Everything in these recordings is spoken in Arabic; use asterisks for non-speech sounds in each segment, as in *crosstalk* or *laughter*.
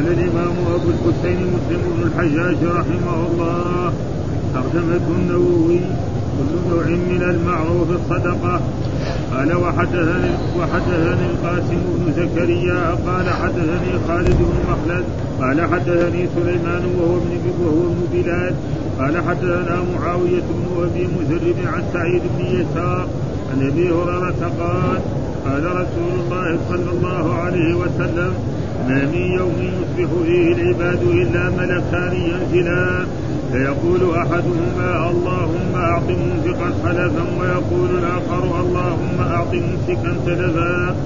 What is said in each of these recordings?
قال الإمام أبو الحسين مسلم بن الحجاج رحمه الله ترجمة النووي كل نوع من المعروف الصدقة. قال وحدثني وحدثني القاسم بن زكريا قال حدثني خالد بن مخلد قال حدثني سليمان وهو ابن وهو ابن بلال قال حدثنا معاوية بن أبي مسرب عن سعيد بن يسار عن أبي هريرة قال قال رسول الله صلى الله عليه وسلم ما من يوم يصبح فيه العباد إلا ملكان ينزلان فيقول أحدهما اللهم أعط منفقا خلفا ويقول الآخر اللهم أعط ممسكا تلفا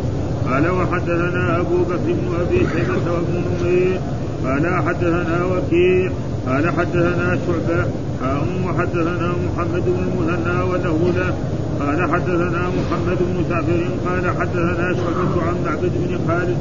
قال وحدثنا أبو بكر بن أبي شيبة وابن نمير. قال حدثنا وكيع. قال حدثنا شعبة. وحدثنا محمد بن المثنى وله له قال حدثنا محمد بن جعفر. قال حدثنا شعبة عن معبد بن خالد.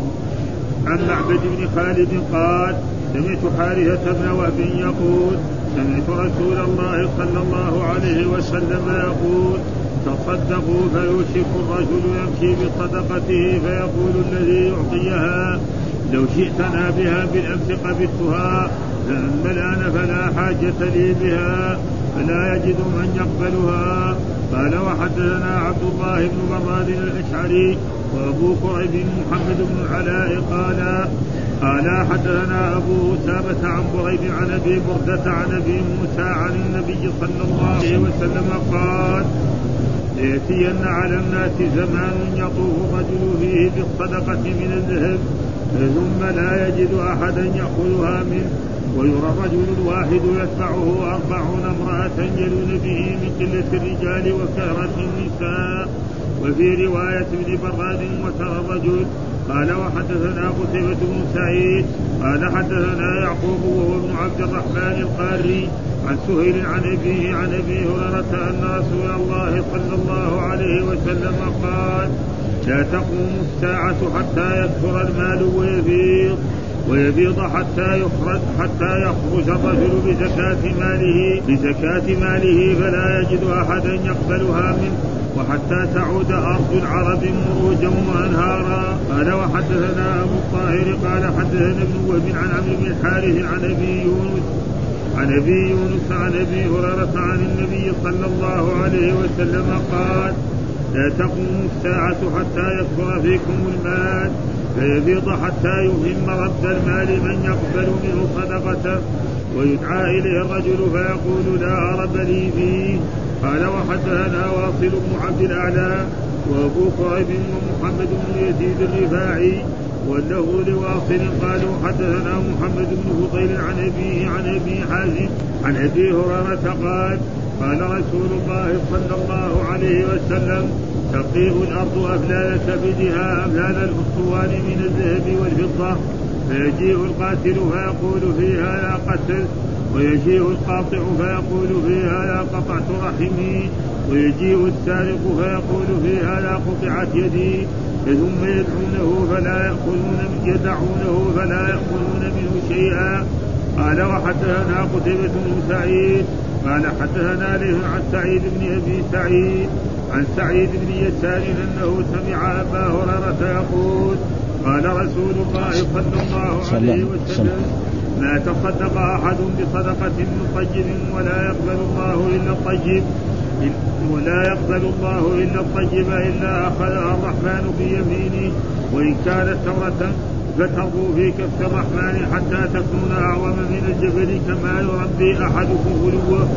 عن معبد بن خالد قال سمعت حارثة بن وهب يقول سمعت رسول الله صلى الله عليه وسلم يقول تصدقوا فيوشك الرجل يمشي بصدقته فيقول الذي يعطيها لو شئتنا بها بالأمس قبضتها فأما الآن فلا حاجة لي بها فلا يجد من يقبلها. قال وحدثنا عبد الله بن براد الأشعري وابو كريب محمد بن العلاء قال قال حدثنا أبو أسامة عن بريد عن أبي بردة عن أبي موسى عن النبي صلى الله عليه وسلم قال ليأتين على الناس زمان يطوف الرجل فيه بالصدقة من الذهب ثم لا يجد أحدا يأخذها منه ويرى الرجل الواحد يتبعه أربعون امرأة يلون به من قلة الرجال وكثرة النساء. وفي رواية ابن براد وترى الرجل قال وحدثنا قتيبة بن سعيد قال حدثنا يعقوب وهو ابن عبد الرحمن القاري عن سهيل عن أبيه عن أبي هريرة أن رسول الله صلى الله عليه وسلم قال لا تقوم الساعة حتى يكثر المال ويفيض ويبيض حتى يخرج حتى يخرج الرجل بزكاة ماله بزكاة ماله فلا يجد أحدا يقبلها منه. وحتى تعود أرض العرب مروجا وأنهارا قال وحدثنا أبو الطاهر قال حدثنا ابن وهب عن عمرو بن الحارث عن أبي يونس عن أبي يونس عن أبي هريرة عن النبي صلى الله عليه وسلم قال لا تقوم الساعة حتى يكثر فيكم المال فيبيض حتى يهم رد المال من يقبل منه صدقته ويدعى إليه الرجل فيقول لا أرب لي فيه. قال وحدثنا واصل بن عبد الأعلى وأبو كريب ومحمد بن يزيد الرفاعي وله لواصل قالوا حدثنا محمد بن فضيل عن أبيه عن أبي حازم عن أبي هريرة قال قال رسول الله صلى الله عليه وسلم تقيء الأرض أفلال كبدها أفلال الأسطوان من الذهب والفضة فيجيء القاتل فيقول فيها يا قتل ويجيء القاطع فيقول فيها يا قطعت رحمي. ويجيء السارق فيقول فيها يا قطعت يدي. ثم يدعونه فلا يأخذون يدعونه فلا يأخذون منه شيئا. قال وحدثنا قتيبة بن سعيد. قال حدثنا له عن سعيد بن أبي سعيد. عن سعيد بن يسار أنه سمع أبا هريرة يقول قال رسول الله صلى الله عليه وسلم. ما تصدق أحد بصدقة من طيب ولا يقبل الله إلا الطيب. ولا يقبل الله إلا الطيب إلا أخذها الرحمن بيمينه وإن كانت تمرة فتربوا في كف الرحمن حتى تكون أعظم من الجبل. كما يربي أحدكم غلوه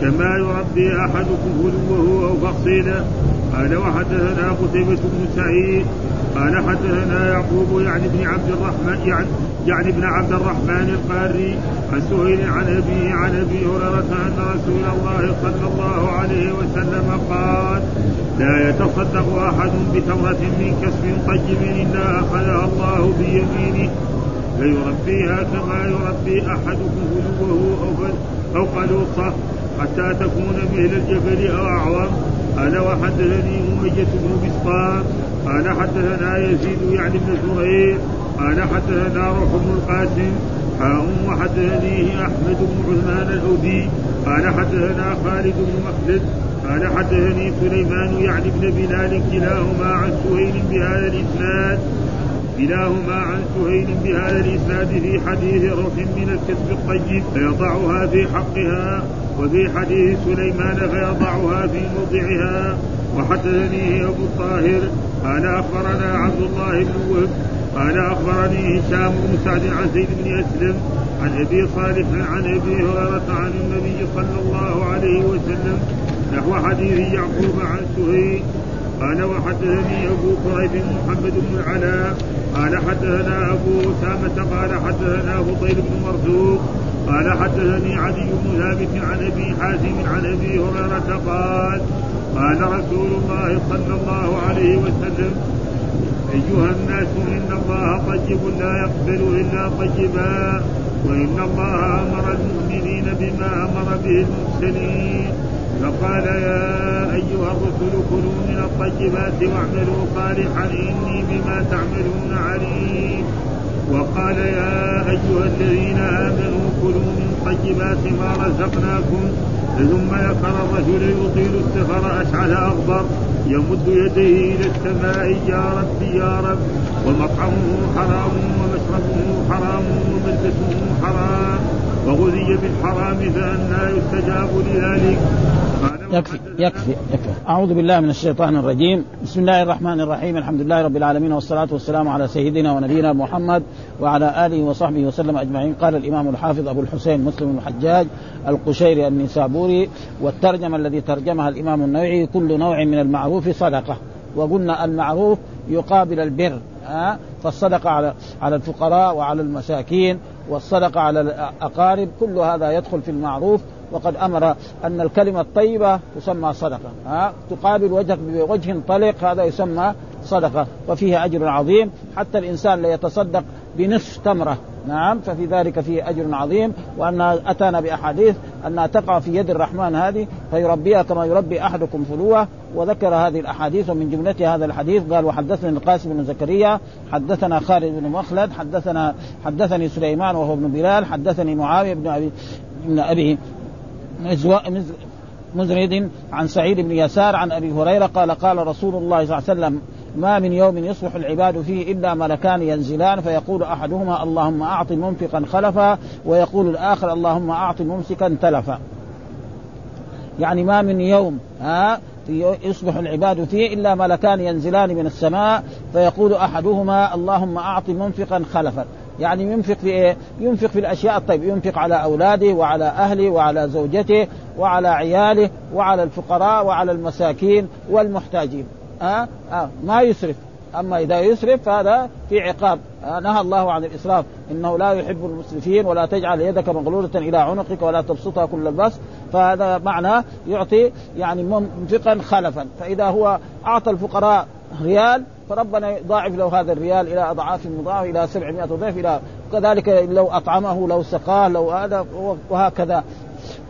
كما يربي أحدكم غلوه أو فصيله. قال وحدثنا قتيبة بن سعيد قال حدثنا يعقوب يعني ابن عبد الرحمن يعني, يعني ابن عبد الرحمن القاري عن سهيل عن أبيه عن أبي هريرة أن رسول الله صلى الله عليه وسلم قال لا يتصدق أحد بتمرة من كسب طيب إلا أخذها الله بيمينه. فيربيها كما يربي أحدكم هلوه أو أو قلوصه حتى تكون مثل الجبل أو أعظم. قال وحدثني أمية بن بسطام. قال حدثنا يزيد يعني بن زهير. قال حدثنا روح بن القاسم حاء وحدثنيه أحمد بن عثمان الأودي. قال حدثنا خالد بن مخلد. قال حدثني سليمان يعني بن بلال كلاهما عن سهيل بهذا الإسناد. كلاهما عن سهيل بهذا الإسناد في حديث روح من الكسب الطيب فيضعها في حقها وفي حديث سليمان فيضعها في موضعها. وحدثني أبو الطاهر قال أخبرنا عبد الله بن وهب قال أخبرني هشام بن سعد عن زيد بن أسلم عن أبي صالح عن أبي هريرة عن النبي صلى الله عليه وسلم نحو حديث يعقوب عن سهيل. قال وحدثني أبو قريب محمد بن العلاء. قال حدثنا أبو أسامة. قال حدثنا فضيل بن مرزوق. قال حدثني علي بن ثابت عن أبي حازم عن أبي هريرة. قال قال رسول الله صلى الله عليه وسلم أيها الناس إن الله طيب لا يقبل إلا طيبا وإن الله أمر المؤمنين بما أمر به المرسلين. فقال يا أيها الرسل كلوا من الطيبات واعملوا صالحا إني بما تعملون عليم. وقال يا أيها الذين آمنوا كلوا من طيبات ما رزقناكم ثم ذكر الرجل يطيل السفر أشعث أغبر يمد يديه إلى السماء يا رب يا رب. ومطعمه حرام ومشربه حرام وملبسه حرام. وغذي بالحرام فأنى يستجاب لذلك. يكفي يكفي يكفي. أعوذ بالله من الشيطان الرجيم. بسم الله الرحمن الرحيم. الحمد لله رب العالمين والصلاة والسلام على سيدنا ونبينا محمد وعلى آله وصحبه وسلم أجمعين. قال الإمام الحافظ أبو الحسين مسلم الحجاج القشيري النسابوري والترجمة الذي ترجمها الإمام النووي كل نوع من المعروف صدقة. وقلنا المعروف يقابل البر فالصدقة على على الفقراء وعلى المساكين. والصدقة على الأقارب كل هذا يدخل في المعروف. وقد أمر أن الكلمة الطيبة تسمى صدقة. ها؟ تقابل وجهك بوجه طلق هذا يسمى صدقة. وفيه أجر عظيم. حتى الإنسان ليتصدق بنصف تمرة. نعم ففي ذلك فيه أجر عظيم وأن أتانا بأحاديث أنها تقع في يد الرحمن هذه فيربيها كما يربي أحدكم فلوة. وذكر هذه الأحاديث ومن جملتها هذا الحديث قال وحدثني القاسم بن زكريا حدثنا خالد بن مخلد حدثنا حدثني سليمان وهو ابن بلال حدثني معاوية بن أبي بن أبي مزرد عن سعيد بن يسار عن أبي هريرة قال قال رسول الله صلى الله عليه وسلم ما من يوم يصبح العباد فيه إلا ملكان ينزلان فيقول أحدهما اللهم أعط منفقا خلفا ويقول الآخر اللهم أعط ممسكا تلفا. يعني ما من يوم ها يصبح العباد فيه إلا ملكان ينزلان من السماء فيقول أحدهما اللهم أعط منفقا خلفا يعني ينفق في إيه؟ ينفق في الأشياء الطيبة، ينفق على أولاده وعلى أهله وعلى زوجته وعلى عياله وعلى الفقراء وعلى المساكين والمحتاجين. ها؟ أه؟ أه؟ ما يسرف، أما إذا يسرف فهذا في عقاب أه؟ نهى الله عن الإسراف إنه لا يحب المسرفين ولا تجعل يدك مغلولة إلى عنقك ولا تبسطها كل البسط فهذا معنى يعطي يعني منفقا خلفا فإذا هو أعطى الفقراء ريال فربنا يضاعف له هذا الريال إلى أضعاف مضاعفه إلى 700 ضعف إلى كذلك لو أطعمه لو سقاه لو هذا وهكذا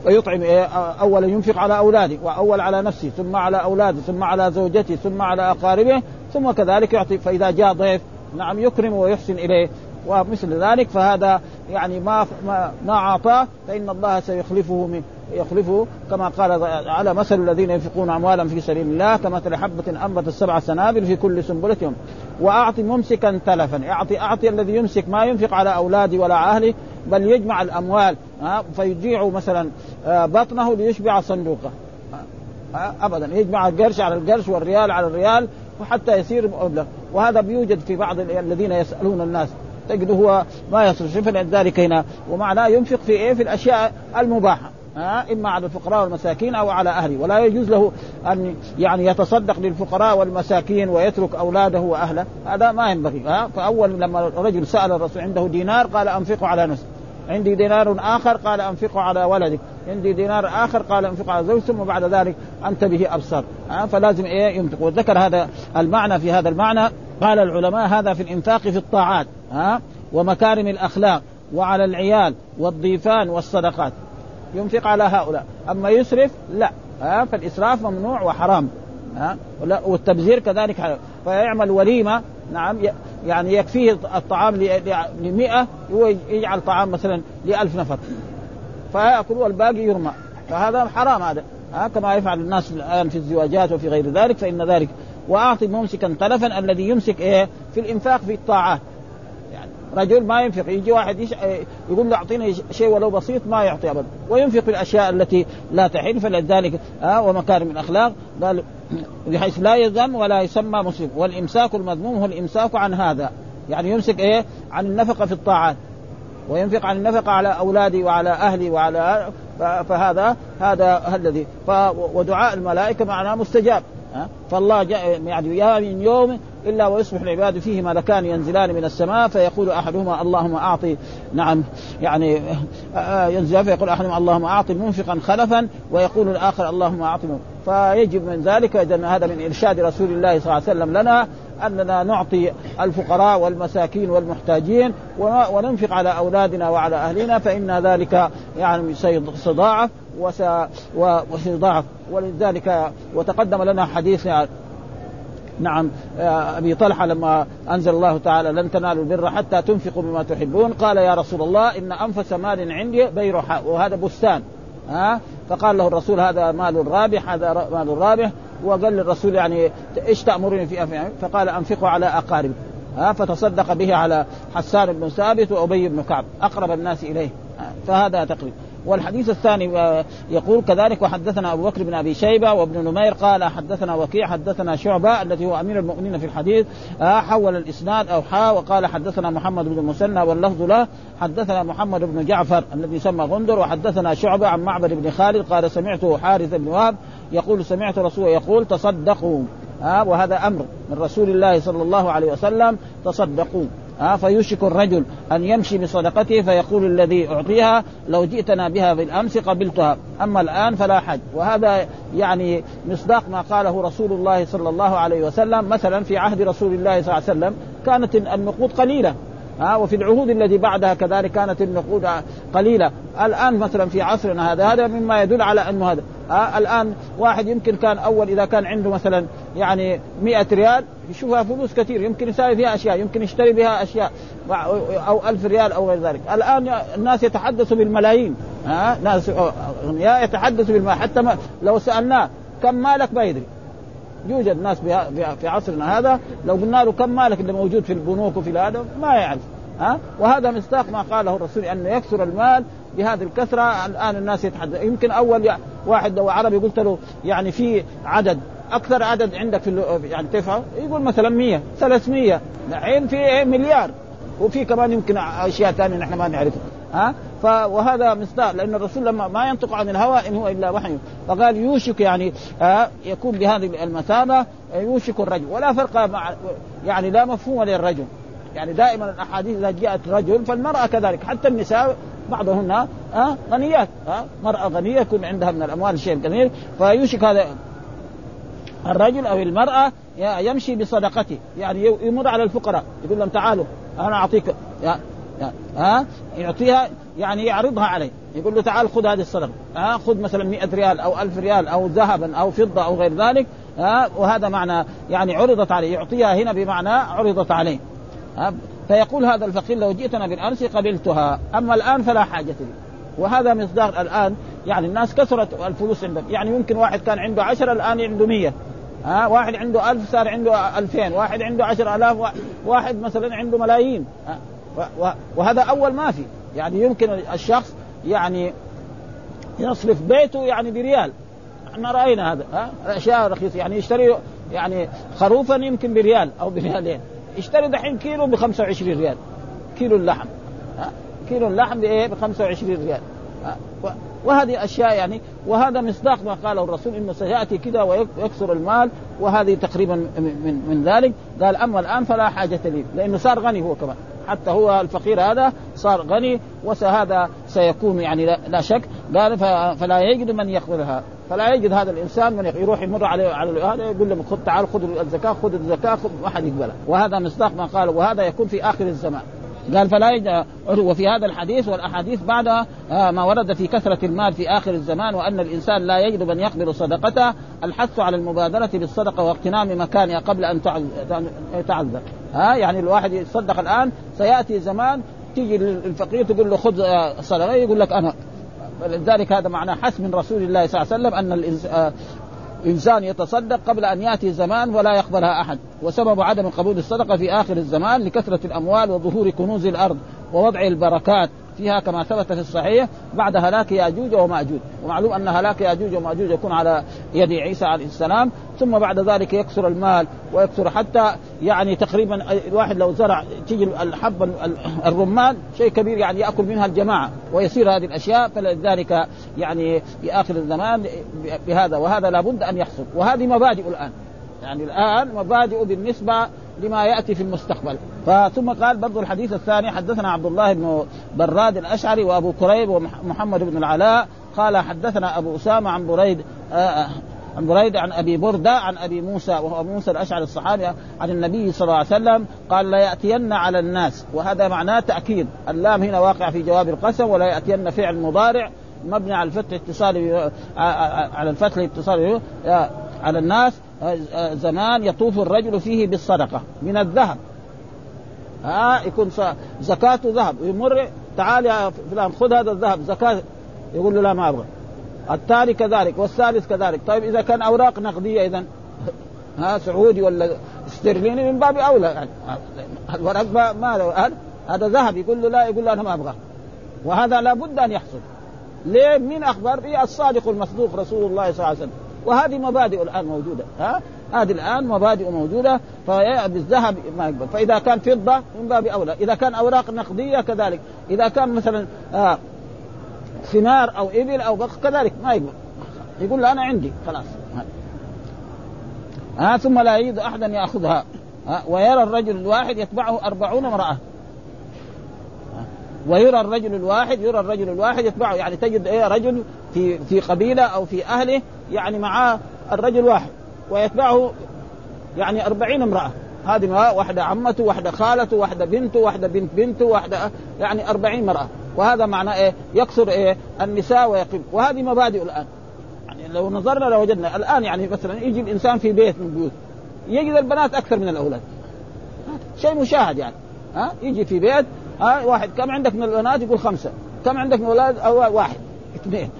ويطعم إيه اولا ينفق على أولاده وأول على نفسه ثم على أولاده ثم على زوجته ثم على أقاربه ثم كذلك يعطي فإذا جاء ضيف نعم يكرم ويحسن إليه. ومثل ذلك فهذا يعني ما ما, ما أعطاه فإن الله سيخلفه من يخلفه كما قال على مثل الذين ينفقون اموالا في سبيل الله كمثل حبة انبت السبع سنابل في كل سنبله يوم وأعطي ممسكا تلفا. اعطي أعطي الذي يمسك ما ينفق على اولاده ولا اهله بل يجمع الأموال فيجيع مثلا آه، بطنه ليشبع صندوقه. ابدا. يجمع القرش على القرش والريال على الريال وحتى يصير مبلغ وهذا بيوجد في بعض الذين يسألون الناس. تجده هو ما يصرف فلذلك هنا. ومعناه ينفق في إيه؟ في الأشياء المباحة. ها؟ إما على الفقراء والمساكين أو على أهله. ولا يجوز له أن يعني يتصدق للفقراء والمساكين ويترك أولاده وأهله. هذا ما ينبغي. ها؟ فأول لما الرجل سأل الرسول عنده دينار قال أنفقه على نفسه عندي دينار آخر قال أنفقه على ولدك. عندي دينار آخر قال أنفقه على زوجك ثم بعد ذلك أنت به ابصر ها؟ فلازم إيه؟ ينفق. وذكر هذا المعنى في هذا المعنى. قال العلماء هذا في الإنفاق في الطاعات. ها؟ ومكارم الأخلاق وعلى العيال والضيفان والصدقات. ينفق على هؤلاء. أما يسرف لا. ها فالإسراف ممنوع وحرام. ها والتبذير كذلك حرام فيعمل وليمة نعم يعني يكفيه الطعام ل 100 هو يجعل طعام مثلا ل 1000 نفر. فيأكل والباقي يرمى. فهذا حرام هذا. ها كما يفعل الناس الآن في الزواجات وفي غير ذلك فإن ذلك. وأعطي ممسكا طرفا الذي يمسك إيه؟ في الإنفاق في الطاعات. رجل ما ينفق يجي واحد يش... يقول له أعطيني شيء ولو بسيط ما يعطي ابدا وينفق في الأشياء التي لا تحل فلذلك آه ومكارم الاخلاق قال *clears throat* بحيث لا يذم ولا يسمى مسلم. والإمساك المذموم هو الإمساك عن هذا. يعني يمسك إيه؟ عن النفقة في الطاعات. وينفق عن النفقة على أولادي وعلى أهلي وعلى فهذا هذا الذي ودعاء الملائكة معناه مستجاب. فالله يعني يا من يوم إلا ويصبح العباد فيه ملكان ينزلان من السماء فيقول أحدهما اللهم أعطي نعم يعني ينزل فيقول أحدهما اللهم أعطي منفقا خلفا ويقول الآخر اللهم أعطي فيجب من ذلك اذا هذا من إرشاد رسول الله صلى الله عليه وسلم لنا أننا نعطي الفقراء والمساكين والمحتاجين وننفق على أولادنا وعلى أهلنا فإن ذلك يعني سيضاعف وسيضاعف. ولذلك وتقدم لنا حديث يعني نعم أبي طلحة لما أنزل الله تعالى لن تنالوا البر حتى تنفقوا بما تحبون قال يا رسول الله إن أنفس مال عندي بيرحاء وهذا بستان. ها؟ فقال له الرسول هذا مال رابح هذا مال رابح. وقال للرسول يعني إيش تامرني في أفعال فقال انفقه على أقارب. ها فتصدق به على حسان بن ثابت وأبي بن كعب أقرب الناس إليه. فهذا تقريبا والحديث الثاني يقول كذلك وحدثنا أبو بكر بن أبي شيبة وابن نمير قال حدثنا وكيع حدثنا شعبة الذي هو أمير المؤمنين في الحديث حول الإسناد أو حا وقال حدثنا محمد بن المثنى واللفظ له. حدثنا محمد بن جعفر الذي يسمى غندر وحدثنا شعبة عن معبد بن خالد قال سمعته حارث بن وهب يقول سمعت رسول يقول تصدقوا. ها وهذا أمر من رسول الله صلى الله عليه وسلم تصدقوا. ها فيوشك الرجل أن يمشي بصدقته فيقول الذي أعطيها لو جئتنا بها بالأمس قبلتها. أما الآن فلا حج وهذا يعني مصداق ما قاله رسول الله صلى الله عليه وسلم مثلا في عهد رسول الله صلى الله عليه وسلم كانت النقود قليلة. ها وفي العهود التي بعدها كذلك كانت النقود قليلة. الآن مثلا في عصرنا هذا هذا مما يدل على أنه هذا. ها الآن واحد يمكن كان أول إذا كان عنده مثلا يعني 100 ريال يشوفها فلوس كثير يمكن يساوي فيها أشياء يمكن يشتري بها أشياء أو ألف ريال أو غير ذلك. الآن الناس يتحدثوا بالملايين. ها ناس أغنياء يتحدثوا بالمال حتى ما لو سألناه كم مالك ما يدري. يوجد ناس في عصرنا هذا. لو قلنا له كم مالك اللي موجود في البنوك وفي هذا ما يعرف. ها؟ وهذا مصداق ما قاله الرسول انه يكثر المال بهذه الكثرة. الآن الناس يتحدث يمكن أول واحد لو عربي قلت له يعني في عدد أكثر عدد عندك في يعني تدفع يقول مثلا 100 300 الحين في مليار. وفي كمان يمكن أشياء ثانية نحن ما نعرفها. ها؟ وهذا مصداق لأن الرسول لما ما ينطق عن الهوى إن هو إلا وحي. فقال يوشك يعني آه يكون بهذه المثابة يوشك الرجل. ولا فرق مع يعني لا مفهوم للرجل. يعني دائما الأحاديث إذا جاءت رجل فالمرأة كذلك. حتى النساء بعضهن آه غنيات آه مرأة غنية يكون عندها من الأموال شيء كثير فيوشك هذا الرجل أو المرأة يمشي بصدقته. يعني يمر على الفقراء يقول لهم تعالوا أنا أعطيك يا ها؟ يعطيها يعني يعرضها عليه. يقول له تعال خذ هذه الصدقة. ها؟ خذ مثلا 100 ريال أو 1000 ريال أو ذهبا أو فضة أو غير ذلك ها؟ وهذا معنى يعني عرضت عليه. يعطيها هنا بمعنى عرضت عليه. ها؟ فيقول هذا الفقير لو جئتنا بالأمس قبلتها. أما الآن فلا حاجة لي. وهذا مصداق الآن يعني الناس كثرت الفلوس عندهم يعني يمكن واحد كان عنده عشرة الآن عنده مية. ها؟ واحد عنده ألف صار عنده ألفين. واحد عنده عشر ألاف واحد مثلا عنده ملايين. وهذا أول ما في. يعني يمكن الشخص يعني يصرف بيته يعني بريال. إحنا رأينا هذا ها؟ الأشياء رخيصة. يعني يشتري يعني خروفا يمكن بريال أو بريالين. يشتري دحين كيلو ب 25 ريال. كيلو اللحم ها؟ كيلو اللحم بإيه؟ ب 25 ريال. وهذه أشياء يعني وهذا مصداق ما قاله الرسول إنه سيأتي كذا ويكثر المال وهذه تقريبا من من ذلك. قال أما الآن فلا حاجة لي لأنه صار غني هو كمان. حتى هو الفقير هذا صار غني وهذا سيكون يعني لا شك. قال فلا يجد من يقبلها فلا يجد هذا الإنسان من يروح يمر عليه على هذا يقول له خذ تعال خذ الزكاة خذ الزكاة خذ ما حد يقبلها. وهذا مصداق ما قال وهذا يكون في آخر الزمان. قال فلا يجد وفي هذا الحديث والأحاديث بعد ما ورد في كثرة المال في آخر الزمان وأن الإنسان لا يجد من يقبل صدقته الحث على المبادرة بالصدقة واغتنام مكانها قبل أن تعذر ها يعني الواحد يتصدق الآن سيأتي زمان تيجي الفقير تقول له خذ صدقة يقول لك أنا. لذلك هذا معناه حث من رسول الله صلى الله عليه وسلم أن إنسان يتصدق قبل أن يأتي زمان ولا يقبلها أحد. وسبب عدم قبول الصدقة في آخر الزمان لكثرة الأموال وظهور كنوز الأرض ووضع البركات. فيها كما ثبت في الصحيح بعد هلاك ياجوج وماجوج. ومعلوم أن هلاك ياجوج وماجوج يكون على يد عيسى عليه السلام ثم بعد ذلك يكثر المال ويكثر حتى يعني تقريبا الواحد لو زرع تيجي الحب الرمان شيء كبير يعني يأكل منها الجماعة ويصير هذه الأشياء فلذلك يعني في آخر الزمان بهذا وهذا لابد أن يحصل. وهذه مبادئ الآن. يعني الآن مبادئ بالنسبة لما يأتي في المستقبل. ثم قال برضو الحديث الثاني حدثنا عبد الله بن براد الأشعري وأبو كريب ومحمد بن العلاء قال حدثنا أبو أسامة عن بريد آه، آه، عن بريد عن أبي بردة عن أبي موسى وهو موسى الأشعري الصحابي عن النبي صلى الله عليه وسلم قال لا يأتين على الناس. وهذا معناه تأكيد. اللام هنا واقع في جواب القسم ولا يأتين فعل مضارع. مبني على الفتح اتصال آه، على الفتح اتصال على الناس. زمان يطوف الرجل فيه بالصدقة من الذهب. ها يكون زكاته ذهب. يمر تعال يا فلان خذ هذا الذهب زكاة. يقول له لا ما أبغى. الثاني كذلك والثالث كذلك. طيب إذا كان أوراق نقدية إذا *laughs* ها سعودي ولا استرليني من باب أولى. يعني الورق ما, ما هذا ذهب. يقول له لا يقول له أنا ما أبغى. وهذا لابد أن يحصل. ليه؟ مين اخبر؟ به الصادق المصدوق رسول الله صلى الله عليه وسلم. وهذه مبادئ الآن موجودة ها؟ هذه الآن مبادئ موجودة بالذهب ما يقبل. فإذا كان فضة من باب أولى. إذا كان أوراق نقدية كذلك. إذا كان مثلا آه ثمار أو إبل أو بق كذلك ما يقبل. يقول له أنا عندي خلاص. ها؟ ثم لا يريد احدا يأخذها. ها؟ ويرى الرجل الواحد يتبعه أربعون امرأة. ويرى الرجل الواحد يرى الرجل الواحد يتبعه. يعني تجد إيه رجل في في قبيلة أو في أهله يعني معاه الرجل واحد ويتبعه يعني أربعين امرأة. هذه واحدة عمته واحدة خالته واحدة بنته واحدة بنت بنته واحدة يعني أربعين امرأة. وهذا معناه إيه؟ يكثر إيه؟ النساء ويقل وهذه مبادئ الآن. يعني لو نظرنا لوجدنا الآن يعني مثلا يجي الإنسان في بيت من البيوت يجد البنات أكثر من الأولاد. شيء مشاهد يعني. ها؟ يجي في بيت ها؟ واحد كم عندك من البنات؟ يقول خمسة. كم عندك من الأولاد؟ أو واحد. اثنين.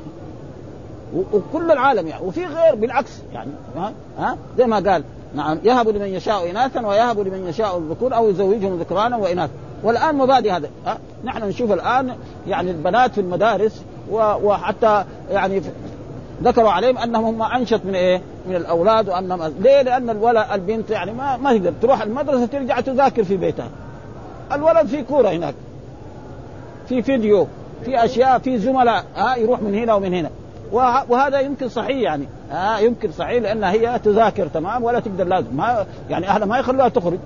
وكل العالم يعني وفي غير بالعكس يعني ها ها زي ما قال نعم يهب لمن يشاء إناثا ويهب لمن يشاء الذكور أو يزوجهم ذكرانا وإناثا والآن مبادئ هذا ها نحن نشوف الآن يعني البنات في المدارس وحتى يعني ذكروا عليهم أنهم هم أنشط من إيه؟ من الأولاد وأنهم ليه؟ لأن الولد البنت يعني ما ما تقدر تروح المدرسة ترجع تذاكر في بيتها. الولد في كورة هناك. في فيديو، في أشياء، في زملاء ها يروح من هنا ومن هنا. وهذا يمكن صحيح يعني. آه يمكن صحيح لأنها هي تذاكر تمام؟ ولا تقدر لازم. ما يعني أهلها ما يخلوها تخرج.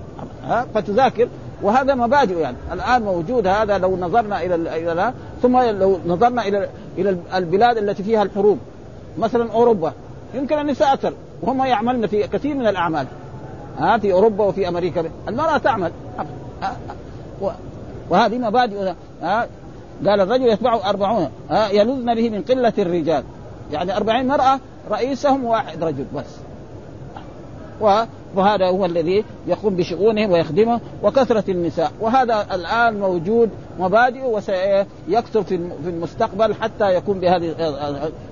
آه فتذاكر. وهذا مبادئ يعني. الآن موجود هذا لو نظرنا إلى إلى ثم لو نظرنا إلى إلى البلاد التي فيها الحروب. مثلا أوروبا. يمكن النساء أكثر وهم يعملن في كثير من الأعمال. ها في أوروبا وفي أمريكا. المراه تعمل. وهذه مبادئ ها قال الرجل يتبعه أربعون ها يلذن به من قلة الرجال. يعني أربعين مرأة رئيسهم واحد رجل بس. وهذا هو الذي يقوم بشؤونهم ويخدمه وكثرة النساء. وهذا الآن موجود مبادئ وسيكثر في المستقبل حتى يكون بهذه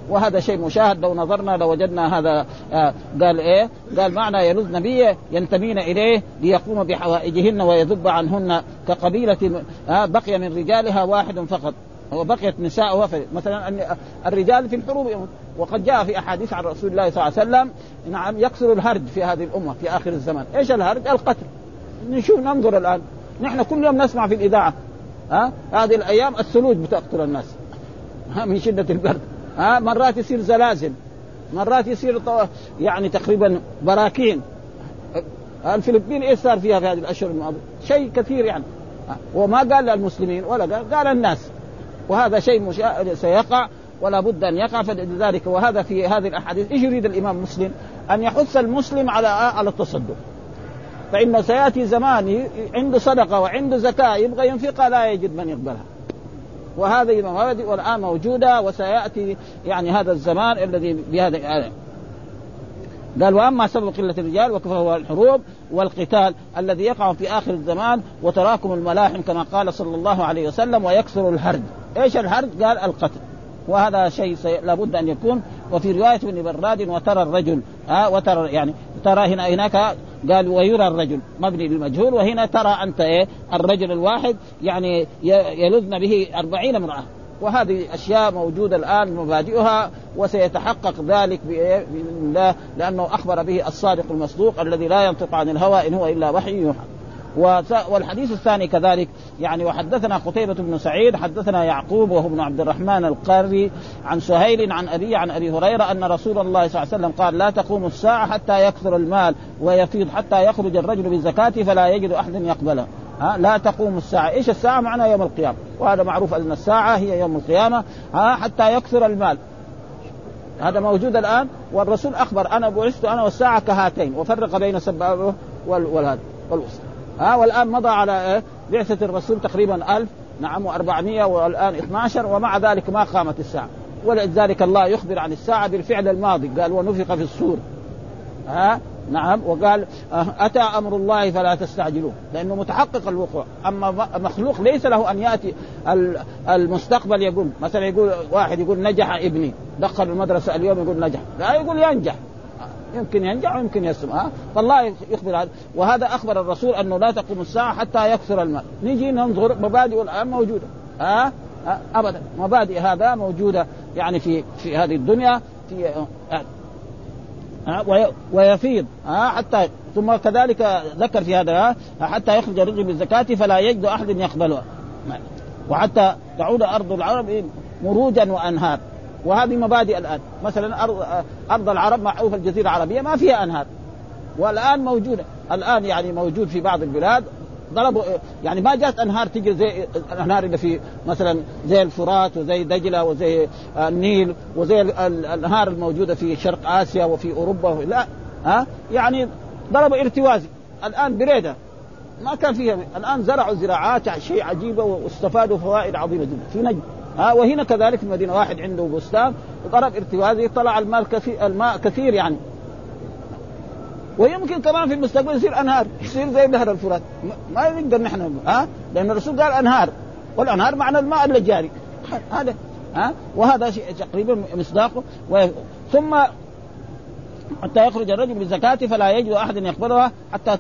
وهذا شيء مشاهد. لو نظرنا لوجدنا هذا آه، قال إيه؟ قال معنى يلذن به ينتمين إليه ليقوم بحوائجهن ويذب عنهن كقبيلة آه، بقي من رجالها واحد فقط. وبقيت نساء مثلا الرجال في الحروب وقد جاء في أحاديث عن رسول الله صلى الله عليه وسلم نعم يكثر الهرج في هذه الأمة في آخر الزمان، إيش الهرج؟ القتل. نشوف ننظر الآن. نحن كل يوم نسمع في الإذاعة ها هذه الأيام الثلوج بتقتل الناس. ها من شدة البرد. ها مرات يصير زلازل. مرات يصير يعني تقريبا براكين. الفلبين إيش صار فيها في هذه الأشهر الماضية؟ شيء كثير يعني. وما قال للمسلمين ولا قال قال الناس. وهذا شيء مش... سيقع ولا بد أن يقع. فلذلك وهذا في هذه الأحاديث إيش يريد الإمام مسلم؟ أن يحث المسلم على على التصدق. فإنه سيأتي زمان عنده صدقة وعنده زكاة يبغى ينفقها لا يجد من يقبلها. وهذه المبادئ والآن موجودة وسيأتي يعني هذا الزمان الذي بهذا قال وأما سبب قلة الرجال هو الحروب والقتال الذي يقع في آخر الزمان وتراكم الملاحم كما قال صلى الله عليه وسلم ويكثر الهرج، إيش الهرج؟ قال القتل. وهذا شيء سي... لابد أن يكون. وفي رواية ابن براد وترى الرجل ها وترى يعني ترى هنا هناك قال ويرى الرجل مبني للمجهول وهنا ترى أنت إيه الرجل الواحد يعني يلذن به أربعين امرأة. وهذه أشياء موجودة الآن مبادئها وسيتحقق ذلك بإذن الله لأنه أخبر به الصادق المصدوق الذي لا ينطق عن الهوى إن هو إلا وحي يوحى. والحديث الثاني كذلك يعني وحدثنا قتيبة بن سعيد حدثنا يعقوب وهو ابن عبد الرحمن القاري عن سهيل عن أبي عن أبي هريرة أن رسول الله صلى الله عليه وسلم قال لا تقوم الساعة حتى يكثر المال ويفيض حتى يخرج الرجل بالزكاة فلا يجد أحد يقبله. ها؟ لا تقوم الساعة. إيش الساعة؟ معناها يوم القيامة. وهذا معروف أن الساعة هي يوم القيامة ها حتى يكثر المال. هذا موجود الآن والرسول أخبر أنا بعثت أنا والساعة كهاتين وفرق بين سبابه والهذا والوسط ها والآن مضى على إيه؟ بعثة الرسول تقريبا ألف نعم و400 والآن 12 ومع ذلك ما قامت الساعة. ولذلك الله يخبر عن الساعة بالفعل الماضي قال ونفخ في الصور. ها؟ نعم وقال أه، أتى أمر الله فلا تستعجلوه لأنه متحقق الوقوع. أما مخلوق ليس له أن يأتي المستقبل يقول مثلا يقول واحد يقول نجح ابني دخل المدرسة اليوم يقول نجح. لا يقول ينجح. يمكن ينجح ويمكن يسلم ها فالله يخبر هذا. وهذا أخبر الرسول أنه لا تقوم الساعة حتى يكثر المال نجي ننظر مبادئ الآن موجودة. ها ابدا. مبادئ هذا موجودة يعني في في هذه الدنيا في ويفيض حتى ثم كذلك ذكر في هذا حتى يخرج الرجل بالزكاة فلا يجد أحد يقبلها وحتى تعود أرض العرب مروجا وأنهار. وهذه مبادئ الآن. مثلا أرض أرض العرب معروف الجزيرة العربية ما فيها أنهار. والآن موجودة. الآن يعني موجود في بعض البلاد. ضربوا يعني ما جات أنهار تجي زي الأنهار اللي في مثلا زي الفرات وزي دجلة وزي النيل وزي الأنهار الموجودة في شرق آسيا وفي أوروبا لا ها؟ يعني ضربوا ارتوازي الآن بريدة. ما كان فيها الآن زرعوا زراعات شيء عجيبة واستفادوا فوائد عظيمة جدا. في نجد ها؟ وهنا كذلك في المدينة واحد عنده بستان ضرب ارتوازي طلع المال كثير الماء كثير يعني. ويمكن كمان في المستقبل يصير أنهار يصير زي نهر الفرات. ما نقدر نحن ها؟ لأن الرسول قال أنهار. والأنهار معنى الماء اللي جاري هذا ها؟ وهذا شيء تقريبا مصداقه ثم حتى يخرج الرجل بالزكاة فلا يجد أحد يقبلها حتى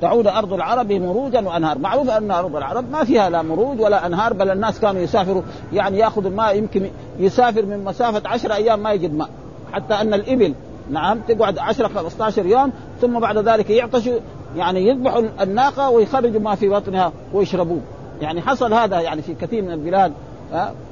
تعود أرض العرب مروجا وأنهار. معروف أن أرض العرب ما فيها لا مروج ولا أنهار بل الناس كانوا يسافروا يعني يأخذ الماء يمكن يسافر من مسافة عشرة أيام ما يجد ماء. حتى أن الإبل نعم تقعد 10 15 يوم ثم بعد ذلك يعطشوا يعني يذبحوا الناقة ويخرجوا ما في بطنها ويشربوه. يعني حصل هذا يعني في كثير من البلاد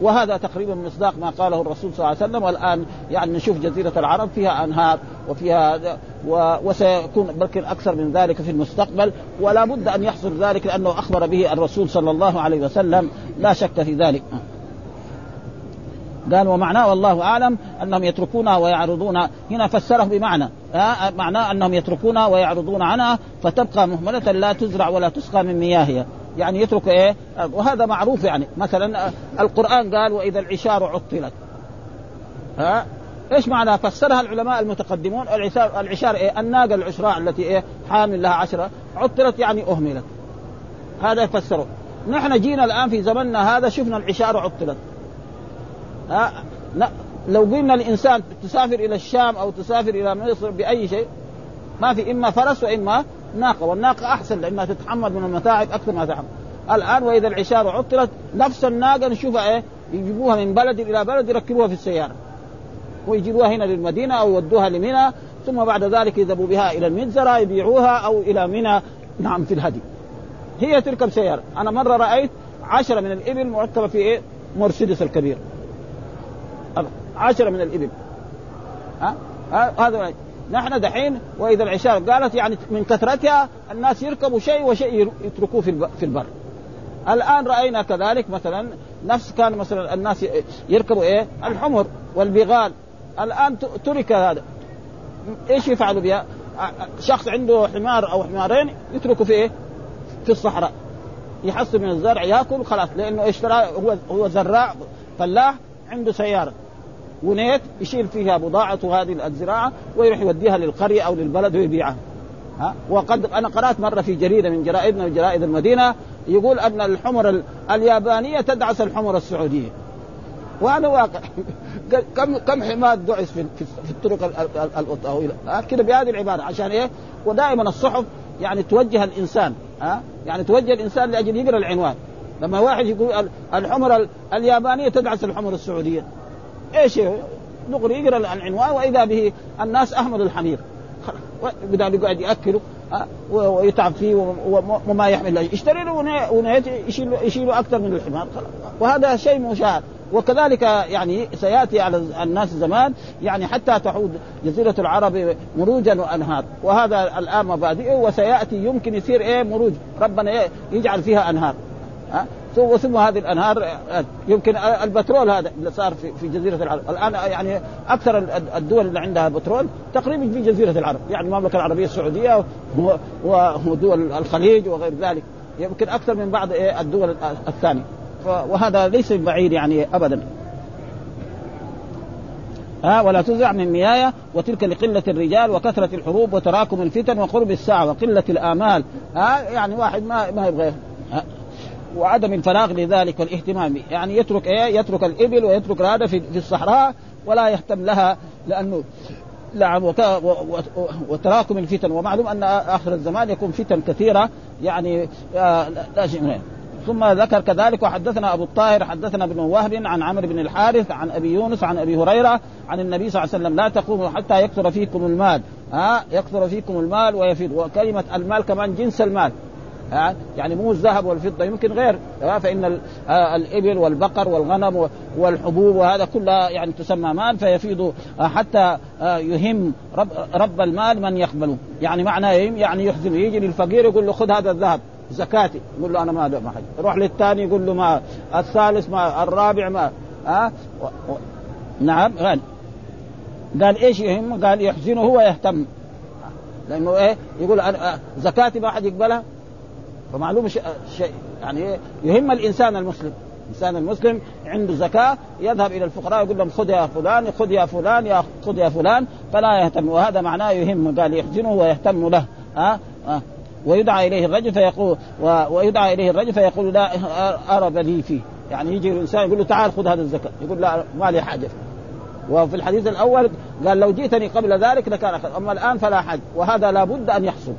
وهذا تقريبا مصداق ما قاله الرسول صلى الله عليه وسلم. والآن يعني نشوف جزيرة العرب فيها أنهار وفيها و... وسيكون بلكن أكثر من ذلك في المستقبل. ولا بد أن يحصل ذلك لأنه أخبر به الرسول صلى الله عليه وسلم. لا شك في ذلك. قال ومعناه والله أعلم أنهم يتركونها ويعرضون. هنا فسره بمعنى معناه أنهم يتركونها ويعرضون عنها فتبقى مهملة لا تزرع ولا تسقى من مياهها يعني يترك إيه؟ وهذا معروف يعني. مثلا القرآن قال وإذا العشار عطلت. ها؟ إيش معنى؟ فسرها العلماء المتقدمون. العشار العشار إيه؟ الناقة العشراء التي إيه؟ حامل لها عشرة. عطلت يعني أهملت. هذا يفسره. نحن جينا الآن في زمننا هذا شفنا العشار عطلت. ها لو قلنا الإنسان تسافر إلى الشام أو تسافر إلى مصر بأي شيء ما في إما فرس وإما ناقة والناقة أحسن لأنها تتحمل من المتاعب أكثر ما تحمل. الآن وإذا العشار عطلت نفس الناقة نشوفها إيه؟ يجيبوها من بلد إلى بلد يركبوها في السيارة. ويجيبوها هنا للمدينة أو يودوها لمنى ثم بعد ذلك يذهبوا بها إلى المنزرة يبيعوها أو إلى منى. نعم في الهدي. هي تركب سياره أنا مرة رأيت عشرة من الإبل مركبه في إيه؟ مرسيدس الكبير. عشرة من الإبل. ها؟ هذا نحن دحين وإذا العشار قالت يعني من كثرتها الناس يركبوا شيء وشيء يتركوه في في البر. الآن رأينا كذلك مثلا نفس كان مثلا الناس يركبوا إيه؟ الحمر والبغال. الآن ترك هذا. إيش يفعلوا بها؟ شخص عنده حمار أو حمارين يتركوا في إيه؟ في الصحراء. يحصل من الزرع يأكل خلاص. لأنه اشترى هو هو زراع فلاح عنده سيارة. ونيت يشيل فيها بضاعته هذه الزراعة ويروح يوديها للقرية أو للبلد ويبيعها. ها؟ وقد أنا قرأت مرة في جريدة من جرائدنا من جرائد المدينة يقول أن الحمر اليابانية تدعس الحمر السعودية. وهذا واقع. *laughs* كم كم حماد دعس في في الطرق الطويله كده بهذه العبارة. عشان إيه؟ ودائما الصحف يعني توجه الإنسان ها؟ يعني توجه الإنسان لأجل يقرأ العنوان. لما واحد يقول الحمر اليابانية تدعس الحمر السعودية. إيش دغري يقرأ العنوان وإذا به الناس احملوا الحمير. بدأ يقعد ياكلوا ويتعب فيه وما يحمل له يشتري له ونيت يشيل يشيلوا أكثر من الحمار. وهذا شيء مشاهد. وكذلك يعني سيأتي على الناس زمان يعني حتى تعود جزيرة العرب مروجا وأنهار. وهذا الآن مبادئه وسيأتي يمكن يصير إيه مروج. ربنا يجعل فيها أنهار. ها وثم هذه الأنهار يمكن البترول هذا اللي صار في, في جزيرة العرب. الآن يعني أكثر الدول اللي عندها بترول تقريبا في جزيرة العرب. يعني المملكة العربية السعودية ودول الخليج وغير ذلك. يمكن أكثر من بعض إيه الدول الثانية. وهذا ليس بعيد يعني ابدا. ها ولا تزع من مياية وتلك لقلة الرجال وكثرة الحروب وتراكم الفتن وقرب الساعة وقلة الآمال. ها يعني واحد ما ما يبغى وعدم الفراغ لذلك والاهتمام. يعني يترك إيه؟ يترك الإبل ويترك هذا في, في الصحراء ولا يهتم لها لأنه نعم وتراكم الفتن. ومعلوم أن آخر الزمان يكون فتن كثيرة يعني آه لا شيء ثم ذكر كذلك وحدثنا أبو الطاهر حدثنا ابن وهب عن عمرو بن الحارث عن أبي يونس عن أبي هريرة عن النبي صلى الله عليه وسلم لا تقوموا حتى يكثر فيكم المال. ها يكثر فيكم المال ويفيد. وكلمة المال كمان جنس المال. يعني مو الذهب والفضة يمكن غير فإن الإبل والبقر والغنم والحبوب وهذا كلها يعني تسمى مال فيفيض حتى يهم رب, رب المال من يقبله. يعني معناه يهم يعني يحزن يجي للفقير يقول له خذ هذا الذهب زكاتي. يقول له أنا ما ما حاجة يروح للثاني يقول له ما الثالث ما الرابع ما ها؟ و... و... نعم غني. قال إيش يهم؟ قال يحزنه ويهتم. لأنه إيه؟ يقول أنا زكاتي ما حد يقبلها؟ فمعلوم شيء يعني يهم الإنسان المسلم. الإنسان المسلم عنده زكاة يذهب إلى الفقراء يقول لهم خذ يا فلان خذ يا فلان يا خذ يا فلان فلا يهتم. وهذا معناه يهم قال يحزنه ويهتم له. ها؟ أه؟ أه؟ ويدعى إليه الرجل فيقول ويدعى إليه الرجل فيقول لا ارب لي فيه. يعني يجي الإنسان يقول له تعال خذ هذا الزكاة. يقول لا ما لي حاجة وفي الحديث الأول قال لو جئتني قبل ذلك لكان أما الآن فلا حج وهذا لابد أن يحصل.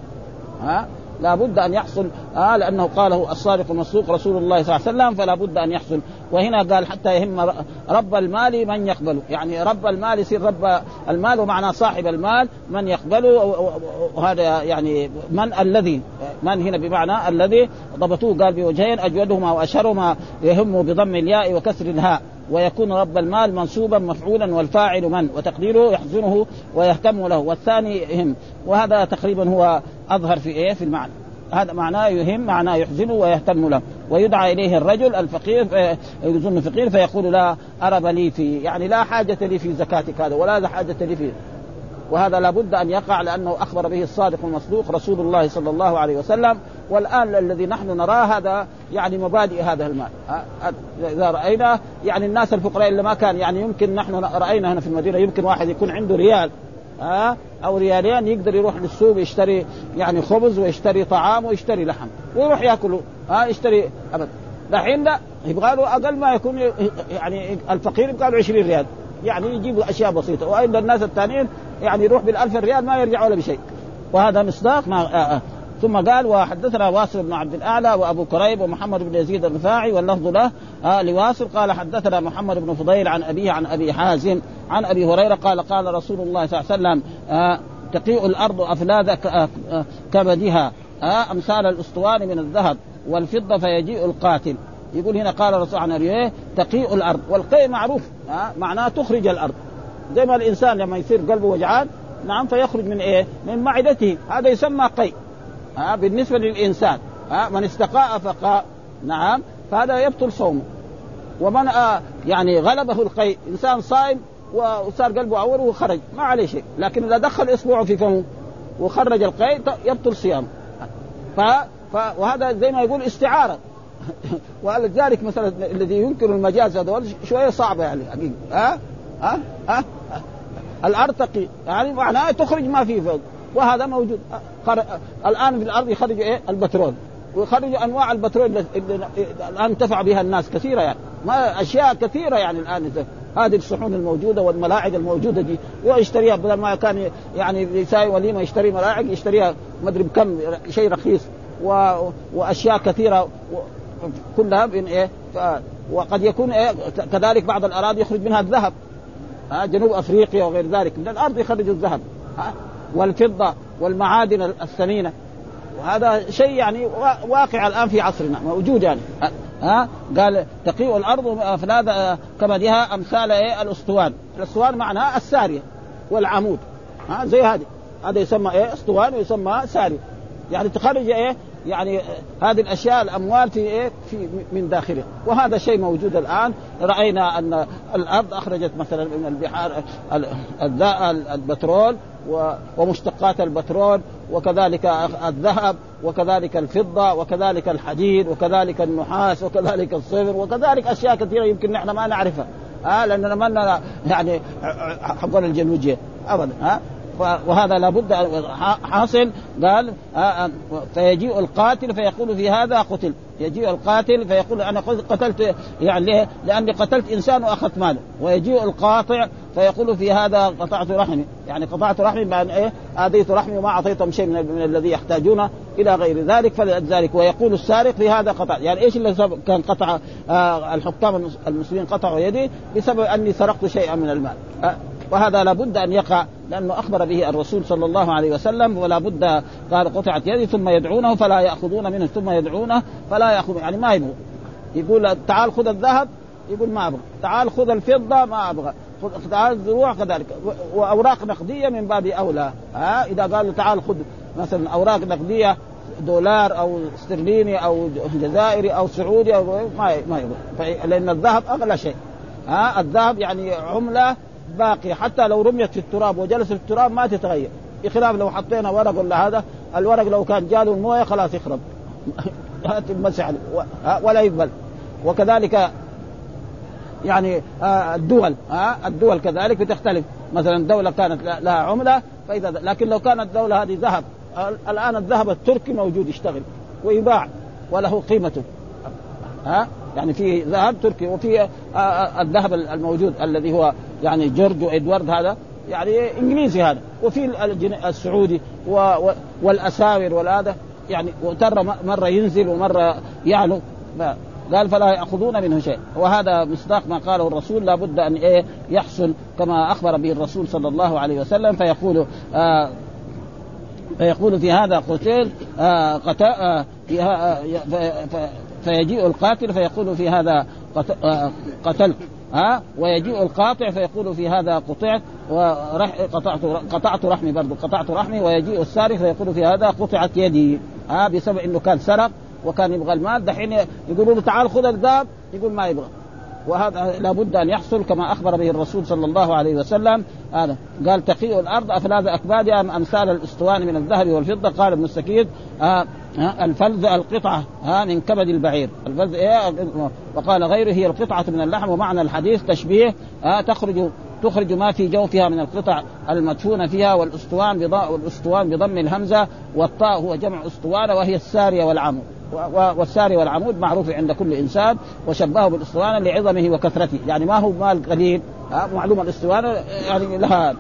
ها؟ لا بد أن يحصل آه لأنه قاله الصادق المصدوق رسول الله صلى الله عليه وسلم فلا بد أن يحصل. وهنا قال حتى يهم رب المال من يقبله يعني رب المال يصير رب المال ومعنى صاحب المال من يقبله وهذا يعني من الذي من هنا بمعنى الذي ضبطوه قال بوجهين أجودهما وأشهرهما يهم بضم الياء وكسر الهاء. ويكون رب المال منصوبا مفعولا والفاعل من؟ وتقديره يحزنه ويهتم له. والثاني يهم وهذا تقريبا هو أظهر في إيه؟ في المعنى. هذا معناه يهم معناه يحزنه ويهتم له. ويدعى إليه الرجل الفقير يظن فقير فيقول لا أرب لي في يعني لا حاجة لي في زكاتك هذا ولا حاجة لي في وهذا لابد أن يقع لأنه أخبر به الصادق المصدوق رسول الله صلى الله عليه وسلم. والآن الذي نحن نراه هذا يعني مبادئ هذا المال. إذا راينا يعني الناس الفقراء اللي ما كان يعني يمكن نحن رأينا هنا في المدينة يمكن واحد يكون عنده ريال ها أو ريالين يقدر يروح للسوق يشتري يعني خبز ويشتري طعام ويشتري لحم ويروح يأكله ها يشتري ابدا دحين لا يبغى له أقل ما يكون يعني الفقير يبغى له 20 ريال. يعني يجيب أشياء بسيطة والا الناس الثانيين يعني يروح بالألف ريال ما يرجع ولا بشيء. وهذا مصداق ما آه آه. ثم قال وحدثنا واصل بن عبد الأعلى وأبو كريب ومحمد بن يزيد الرفاعي واللفظ له آه لواصل. قال حدثنا محمد بن فضيل عن أبيه عن أبي حازم عن أبي هريرة قال قال رسول الله صلى الله عليه وسلم تقيء الأرض أفلاذ كبدها أمثال الأسطوان من الذهب والفضة فيجيء القاتل. يقول هنا قال الرسول عن ابيه تقيء الأرض والقيء معروف آه معناه تخرج الأرض. زي ما الإنسان لما يصير قلبه وجعان نعم فيخرج من إيه؟ من معدته. هذا يسمى قيء ها؟ بالنسبة للإنسان ها؟ من استقاء فقاء نعم فهذا يبطل صومه. ومن آه يعني غلبه القيء إنسان صائم وصار قلبه عور وخرج ما عليه شيء. لكن إذا دخل اصبعه في فمه وخرج القيء يبطل صيامه. ف... ف... وهذا زي ما يقول استعارة. *coughs* ولذلك مثلا الذي ينكر المجاز هذول شوية صعبة يعني حقيقة. ها؟ ها؟ ها؟ الأرض تقي يعني معناه تخرج ما فيه فوق وهذا موجود. الآن في الأرض يخرج إيه؟ البترول. ويخرجوا أنواع البترول اللي الآن انتفع بها الناس كثيرة يعني. ما أشياء كثيرة يعني الآن هذه الصحون الموجودة والملاعق الموجودة دي ويشتريها بدل ما كان يعني يساوي وليمة يشتري ملاعق يشتريها ما أدري بكم شيء رخيص و... وأشياء كثيرة و... كلها من إيه. وقد يكون إيه؟ كذلك بعض الأراضي يخرج منها الذهب. ها؟ جنوب أفريقيا وغير ذلك. من الأرض يخرجوا الذهب. ها؟ والفضة والمعادن الثمينه وهذا شيء يعني واقع الآن في عصرنا. موجود يعني. ها؟ قال تقيء الأرض أفناد كمدها أمثال إيه؟ الأسطوان، الأسطوان معناها السارية والعمود. ها؟ زي هذه. هذا يسمى إيه؟ أسطوان ويسمى سارية. يعني تخرج إيه؟ يعني هذه الأشياء الأموال في إيه؟ في من داخله. وهذا شيء موجود الآن. رأينا أن الأرض أخرجت مثلا من البحار البترول ومشتقات البترول وكذلك الذهب وكذلك الفضة وكذلك الحديد وكذلك النحاس وكذلك الصفر وكذلك أشياء كثيرة يمكن نحن ما نعرفها. آه لأننا ما يعني حقون الجيولوجيا. أبدا ها؟ وهذا لابد حاصل قال آه، آه، فيجيء القاتل فيقول في هذا قتل. يجيء القاتل فيقول أنا قتلت يعني ليه؟ لأني قتلت إنسان وأخذت ماله. ويجيء القاطع فيقول في هذا قطعت رحمي. يعني قطعت رحمي بان إيه؟ آذيت رحمي وما أعطيتهم شيء من, من الذي يحتاجونه إلى غير ذلك فلذلك. ويقول السارق في هذا قطع. يعني إيش اللي كان قطع آه الحكام المسلمين قطعوا يدي بسبب أني سرقت شيئا من المال. وهذا لابد أن يقع لأنه أخبر به الرسول صلى الله عليه وسلم ولا بد قال قطعت يدي ثم يدعونه فلا يأخذون منه ثم يدعونه فلا يأخذ يعني ما يبغوا يقول تعال خذ الذهب يقول ما أبغى. تعال خذ الفضة ما أبغى. تعال الزروع كذلك. وأوراق نقدية من باب أولى. ها؟ إذا قالوا تعال خذ مثلا أوراق نقدية دولار أو استرليني أو جزائري أو سعودي أو ما ما يبغى. لأن الذهب أغلى شيء. ها؟ الذهب يعني عملة باقيه حتى لو رميت في التراب وجلس في التراب ما تتغير. بخلاف لو حطينا ورق ولا هذا الورق لو كان جاله المويه خلاص يخرب. *laughs* تمسح ولا يقبل. وكذلك يعني آه، الدول آه، الدول كذلك بتختلف. مثلا دولة كانت لها عملة فإذا لكن لو كانت الدولة هذه ذهب الآن الذهب التركي موجود يشتغل ويباع وله قيمته. ها؟ يعني في ذهب تركي وفي آه، الذهب الموجود الذي هو يعني جورج وادوارد هذا يعني إنجليزي هذا. وفي السعودي والأساور والهذا يعني وترى مرة ينزل ومرة يعلو. قال فلا يأخذون منه شيء. وهذا مصداق ما قاله الرسول لابد أن إيه يحصل كما أخبر به الرسول صلى الله عليه وسلم. فيقول آه فيقول في هذا قتل آه قتل آه آه فيجيء القاتل فيقول في هذا آه، قتلت ها؟ ويجيء القاطع فيقول في هذا قطعت ورح قطعت قطعت رحمي برضه قطعت رحمي ويجيء السارق فيقول في هذا قطعت يدي ها؟ بسبب إنه كان سرق وكان يبغى المال دحين يقولوا له تعال خذ الذهب يقول ما يبغى. وهذا لابد أن يحصل كما أخبر به الرسول صلى الله عليه وسلم هذا قال تقيء الأرض أفلاذ أكبادها أمثال الأسطوان من الذهب والفضة؟ قال ابن السكيت آه الفلذ القطعة ها من كبد البعير. الفلذ إيه؟ وقال غيره هي القطعة من اللحم ومعنى الحديث تشبيه آه تخرج تخرج ما في جوفها من القطع المدفونة فيها والأسطوان بضاء والأسطوان بضم الهمزة والطاء هو جمع أسطوانة وهي السارية والعمود. والساري والعمود معروف عند كل إنسان وشبهه بالاسطوانه لعظمه وكثرته. يعني ما هو مال قليل معلومه الاسطوانه يعني لها.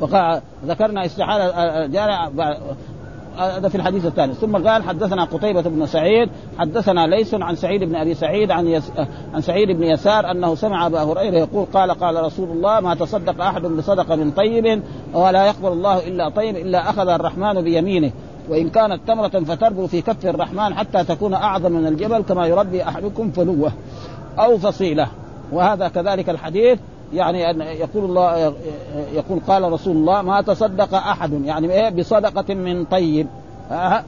وقع ذكرنا استحالة جارع هذا في الحديث الثاني. ثم قال حدثنا قتيبة بن سعيد حدثنا ليس عن سعيد بن أبي سعيد عن يس... عن سعيد بن يسار أنه سمع أبا هريرة يقول قال قال رسول الله ما تصدق أحد بصدقة من طيب ولا يقبل الله إلا طيب إلا أخذ الرحمن بيمينه وإن كانت تمرة فتربو في كف الرحمن حتى تكون أعظم من الجبل كما يربي أحدكم فلوة أو فصيلة. وهذا كذلك الحديث. يعني أن يقول الله يقول قال رسول الله ما تصدق أحد. يعني إيه؟ بصدقة من طيب. آه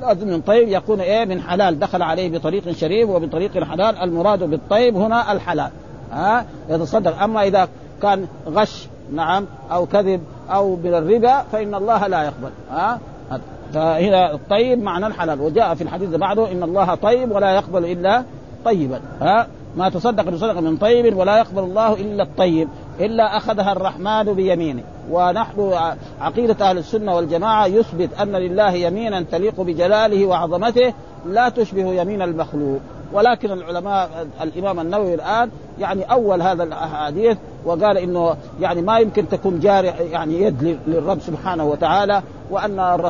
لازم من طيب يكون إيه؟ من حلال. دخل عليه بطريق شريف وبطريق حلال. المراد بالطيب هنا الحلال. ها آه يتصدق. أما إذا كان غش نعم أو كذب أو من الربا فإن الله لا يقبل. ها آه فهنا الطيب معنى الحلال. وجاء في الحديث بعده إن الله طيب ولا يقبل إلا طيبا. ها ما تصدق بصدقه من طيب ولا يقبل الله إلا الطيب إلا أخذها الرحمن بيمينه. ونحن عقيدة أهل السنة والجماعة يثبت أن لله يمينا تليق بجلاله وعظمته لا تشبه يمين المخلوق. ولكن العلماء الإمام النووي الآن يعني أول هذا الأحاديث وقال إنه يعني ما يمكن تكون جاري يعني يد للرب سبحانه وتعالى وأن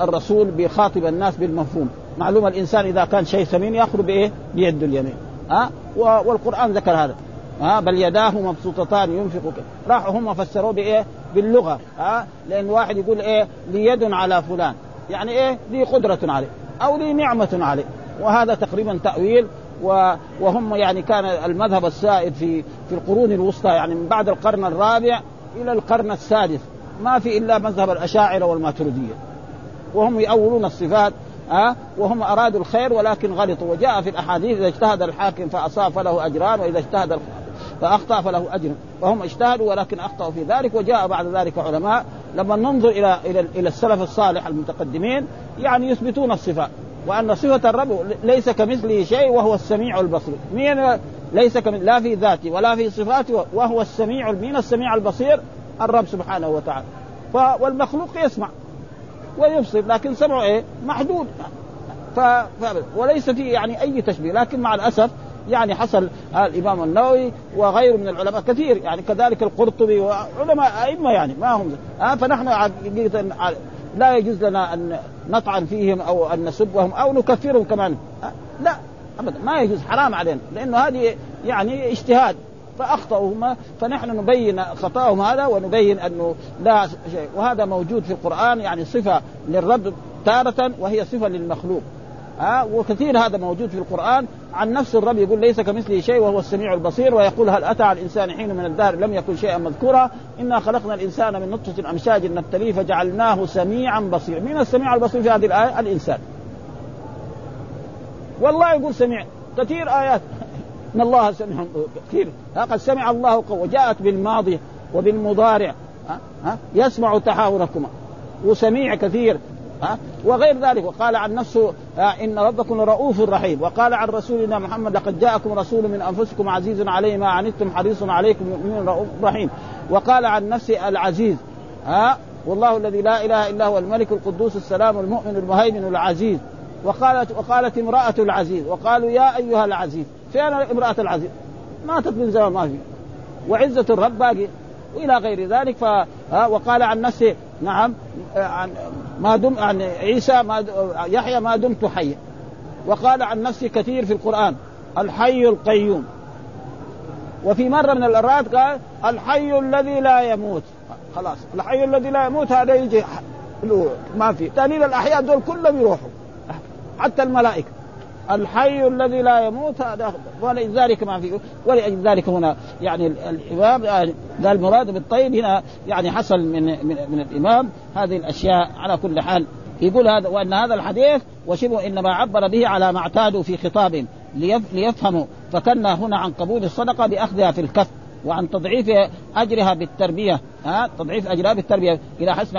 الرسول بيخاطب الناس بالمفهوم. معلوم الإنسان إذا كان شيء ثمين يأخذ بإيه؟ بيده اليمين. ها؟ والقرآن ذكر هذا. ها؟ بل يداه مبسوطتان ينفق راحوا هم فسروه بإيه؟ باللغة. ها؟ لأن واحد يقول إيه؟ لي يد على فلان. يعني إيه؟ لي قدرة عليه. أو لي نعمة عليه. وهذا تقريبا تأويل. وهم يعني كان المذهب السائد في في القرون الوسطى يعني من بعد القرن الرابع إلى القرن السادس. ما في إلا مذهب الأشاعرة والماتريدية. وهم يؤولون الصفات ها وهم أرادوا الخير ولكن غلطوا. وجاء في الأحاديث إذا اجتهد الحاكم فأصاب فله أجران وإذا اجتهد فأخطأ فله أجر. وهم اجتهدوا ولكن أخطأوا في ذلك. وجاء بعد ذلك علماء لما ننظر إلى إلى إلى السلف الصالح المتقدمين يعني يثبتون الصفات وأن صفة الرب ليس كمثله شيء وهو السميع البصير. مين ليس كمثل لا في ذاته ولا في صفاته وهو السميع مين السميع البصير؟ الرب سبحانه وتعالى. والمخلوق يسمع. ويبصر لكن سمعه إيه؟ محدود. ف... وليس فيه يعني أي تشبيه لكن مع الأسف يعني حصل الإمام النووي وغيره من العلماء كثير يعني كذلك القرطبي وعلماء أئمة يعني ما هم. آه فنحن حقيقه لا يجوز لنا أن نطعن فيهم أو أن نسبهم أو نكفرهم كمان. آه لا ابدا ما يجوز حرام علينا لأنه هذه يعني اجتهاد. فاخطاوا هم فنحن نبين خطأهم هذا ونبين أنه لا شيء. وهذا موجود في القرآن يعني صفة للرب تارة وهي صفة للمخلوق. ها وكثير هذا موجود في القرآن. عن نفس الرب يقول ليس كمثله شيء وهو السميع البصير ويقول هل أتى على الإنسان حين من الدهر لم يكن شيئا مذكورا؟ إنا خلقنا الإنسان من نطفة أمشاج نبتليه فجعلناه سميعا بصيرا. من السميع البصير في هذه الآية؟ الإنسان. والله يقول سميع. كثير آيات. إن الله سميع كثير. قد سمع الله قول وجاءت بالماضي وبالمضارع. ها؟ ها؟ يسمع تحاوركما. وسميع كثير. ها؟ وغير ذلك. وقال عن نفسه إن ربكم رؤوف رحيم. وقال عن رسولنا محمد لقد جاءكم رسول من أنفسكم عزيز عليه ما عنتم حريص عليكم مؤمن رؤوف رحيم. وقال عن نفسه العزيز. ها؟ والله الذي لا إله إلا هو الملك القدوس السلام المؤمن المهيمن العزيز. وقالت وقالت امرأة العزيز. وقالوا يا أيها العزيز. فين امرأة العزيز؟ ماتت من زمان ما في. وعزة الرب باقي. وإلى غير ذلك ف وقال عن نفسه نعم عن ما دم عن عيسى ما يحيى ما دمت حيا. وقال عن نفسه كثير في القرآن الحي القيوم. وفي مرة من الارات قال الحي الذي لا يموت. خلاص الحي الذي لا يموت هذا يجي ما في. تهليل الأحياء دول كلهم يروحوا. حتى الملائكة. الحي الذي لا يموت هذا ولذلك ما في ولذلك هنا يعني الإمام قال المراد بالطيب هنا يعني حصل من من, من الإمام هذه الأشياء على كل حال. يقول هذا وأن هذا الحديث وشبه إنما عبر به على ما اعتادوا في خطابهم ليفهموا. فكنا هنا عن قبول الصدقة بأخذها في الكف. وعن تضعيف أجرها بالتربية. ها؟ تضعيف أجرها بالتربية. إلى حسن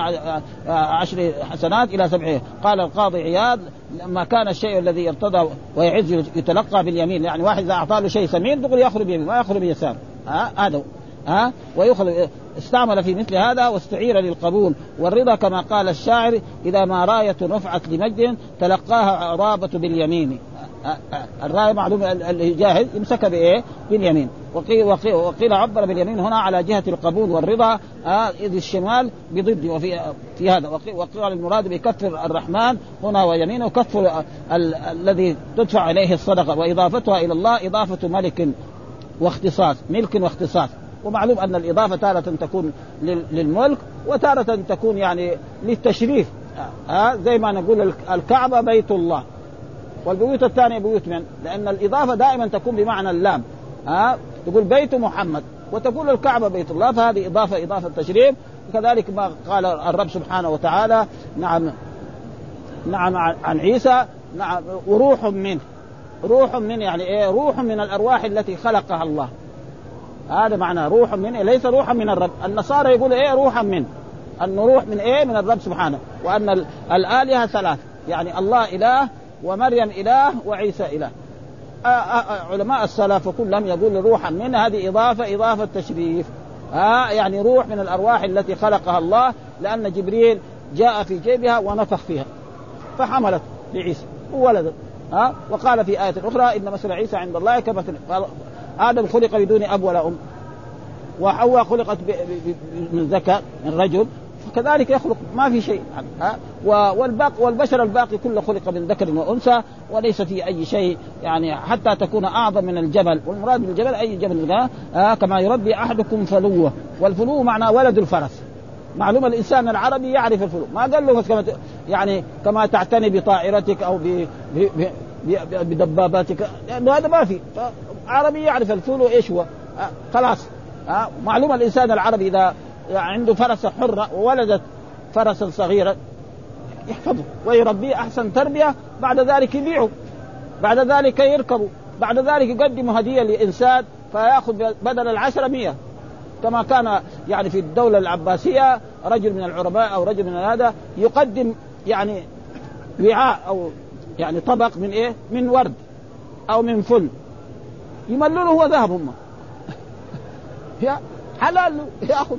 عشر حسنات إلى سبعه قال القاضي عياض لما كان الشيء الذي يرتضى ويعز يتلقى باليمين. يعني واحد إذا أعطاه شيء ثمين تقول ياخذ بيمين ما ياخذ بيسار. ها؟ هذا ها؟ ويخرج استعمل في مثل هذا واستعير للقبول. والرضا كما قال الشاعر إذا ما راية رفعت لمجد تلقاها عرابة باليمين. الرايه معلوم اللي جاهز يمسكها بإيه؟ باليمين. وقيل, وقيل, وقيل عبر باليمين هنا على جهة القبول والرضا آه اذ الشمال بضد وفي في هذا. وقيل المراد بكفر الرحمن هنا ويمينه كفر الذي تدفع إليه الصدقة. وإضافتها إلى الله إضافة ملك واختصاص ملك واختصاص. ومعلوم أن الإضافة تارة تكون للملك وتارة تكون يعني للتشريف. ها آه زي ما نقول الكعبة بيت الله. والبيوت الثانية بيوت من؟ لأن الإضافة دائما تكون بمعنى اللام. ها؟ تقول بيت محمد. وتقول الكعبة بيت الله فهذه إضافة إضافة تشريف. وكذلك ما قال الرب سبحانه وتعالى نعم نعم عن عيسى نعم وروح منه روح من يعني إيه؟ روح من الأرواح التي خلقها الله. هذا معنى روح من إيه؟ ليس روحا من الرب. النصارى يقول إيه؟ روحا من. أن روح من إيه؟ من الرب سبحانه. وأن الآلهة ثلاث. يعني الله إله ومريم إله وعيسى إله. آآ آآ علماء السلف كلهم يقول روحا من هذه إضافة إضافة تشريف. آه يعني روح من الأرواح التي خلقها الله لأن جبريل جاء في جيبها ونفخ فيها. فحملت لعيسى وولدت. ها وقال في آية أخرى إن مثل عيسى عند الله كمثل. آدم خلق بدون أب ولا أم. وحواء خلقت من ذكر من رجل. فكذلك يخلق ما في شيء. ها؟ والباقي والبشر الباقي كله خلق من ذكر وأنثى وليس في أي شيء يعني حتى تكون أعظم من الجبل. والمراد بالجبل أي جبل؟ ها؟ كما يربي أحدكم فلوة. والفلو معناه ولد الفرس. معلومه الإنسان العربي يعرف الفلو. ما قال له كما يعني كما تعتني بطائرتك أو ب بدباباتك. لأنه هذا ما في. عربي يعرف الفلو إيش هو. خلاص. ها؟ معلومه الإنسان العربي اذا عنده فرسه حرة وولدت فرسا صغيرا يحفظه ويربيه أحسن تربية بعد ذلك يبيعه بعد ذلك يركبه بعد ذلك يقدم هدية لإنسان فيأخذ بدل العشرة مية. كما كان يعني في الدولة العباسية رجل من العرباء أو رجل من هذا يقدم يعني وعاء أو يعني طبق من إيه؟ من ورد أو من فل. يملونه هو ذهب هم. *laughs* حلال ياخذ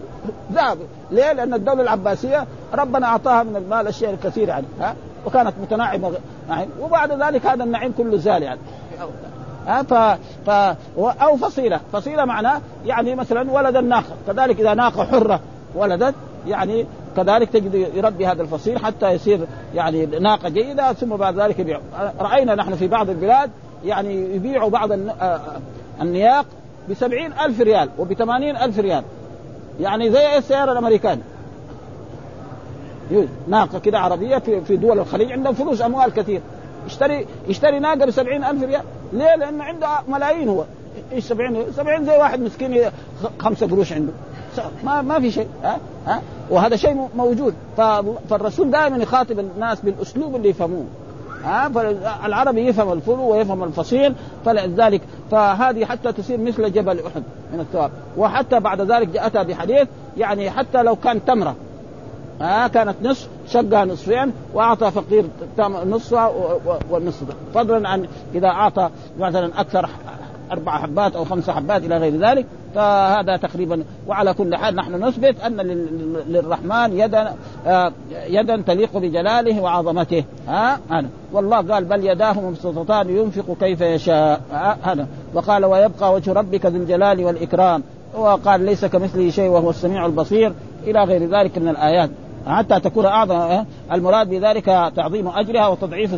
ذهب ليه؟ لأن الدولة العباسية ربنا أعطاها من المال الشيء الكثير يعني ها؟ وكانت متناعمه نعيم. وبعد ذلك هذا النعيم كله زال يعني. ها؟ ف... ف... أو فصيلة، فصيلة معناه يعني مثلا ولد الناقه، كذلك إذا ناقة حرة ولدت يعني كذلك تجد يربي هذا الفصيل حتى يصير يعني ناقة جيدة ثم بعد ذلك يبيع. رأينا نحن في بعض البلاد يعني يبيعوا بعض النياق بسبعين ألف ريال وبثمانين ألف ريال. يعني زي السيارة الأمريكاني ناقة كده عربية في, في دول الخليج عندهم فلوس أموال كثير. يشتري يشتري ناقة بسبعين ألف ريال. ليه؟ لأنه عنده ملايين هو. إيش 70 70 زي واحد مسكين خمسة قروش عنده. ما ما في شيء. ها؟ ها؟ وهذا شيء موجود. فالرسول دائما يخاطب الناس بالأسلوب اللي يفهموه. ها فالعربي يفهم الفلو ويفهم الفصيل فلذلك فهذه حتى تصير مثل جبل أحد من الثواب وحتى بعد ذلك جاءتها بحديث يعني حتى لو كان تمرة ها كانت نصف شقها نصفين وأعطى فقير نصفها والنصف فضلا عن إذا أعطى مثلا أكثر أربع حبات أو خمس حبات إلى غير ذلك فهذا تقريبا وعلى كل حال نحن نثبت أن للرحمن يدا آه، يدا تليق بجلاله وعظمته. ها؟ هذا. والله قال بل يداه مبسوطتان ينفق كيف يشاء. هذا. وقال ويبقى وجه ربك ذو الجلال والإكرام. وقال ليس كمثله شيء وهو السميع البصير. إلى غير ذلك من الآيات. حتى تكون أعظم المراد بذلك تعظيم أجرها وتضعيف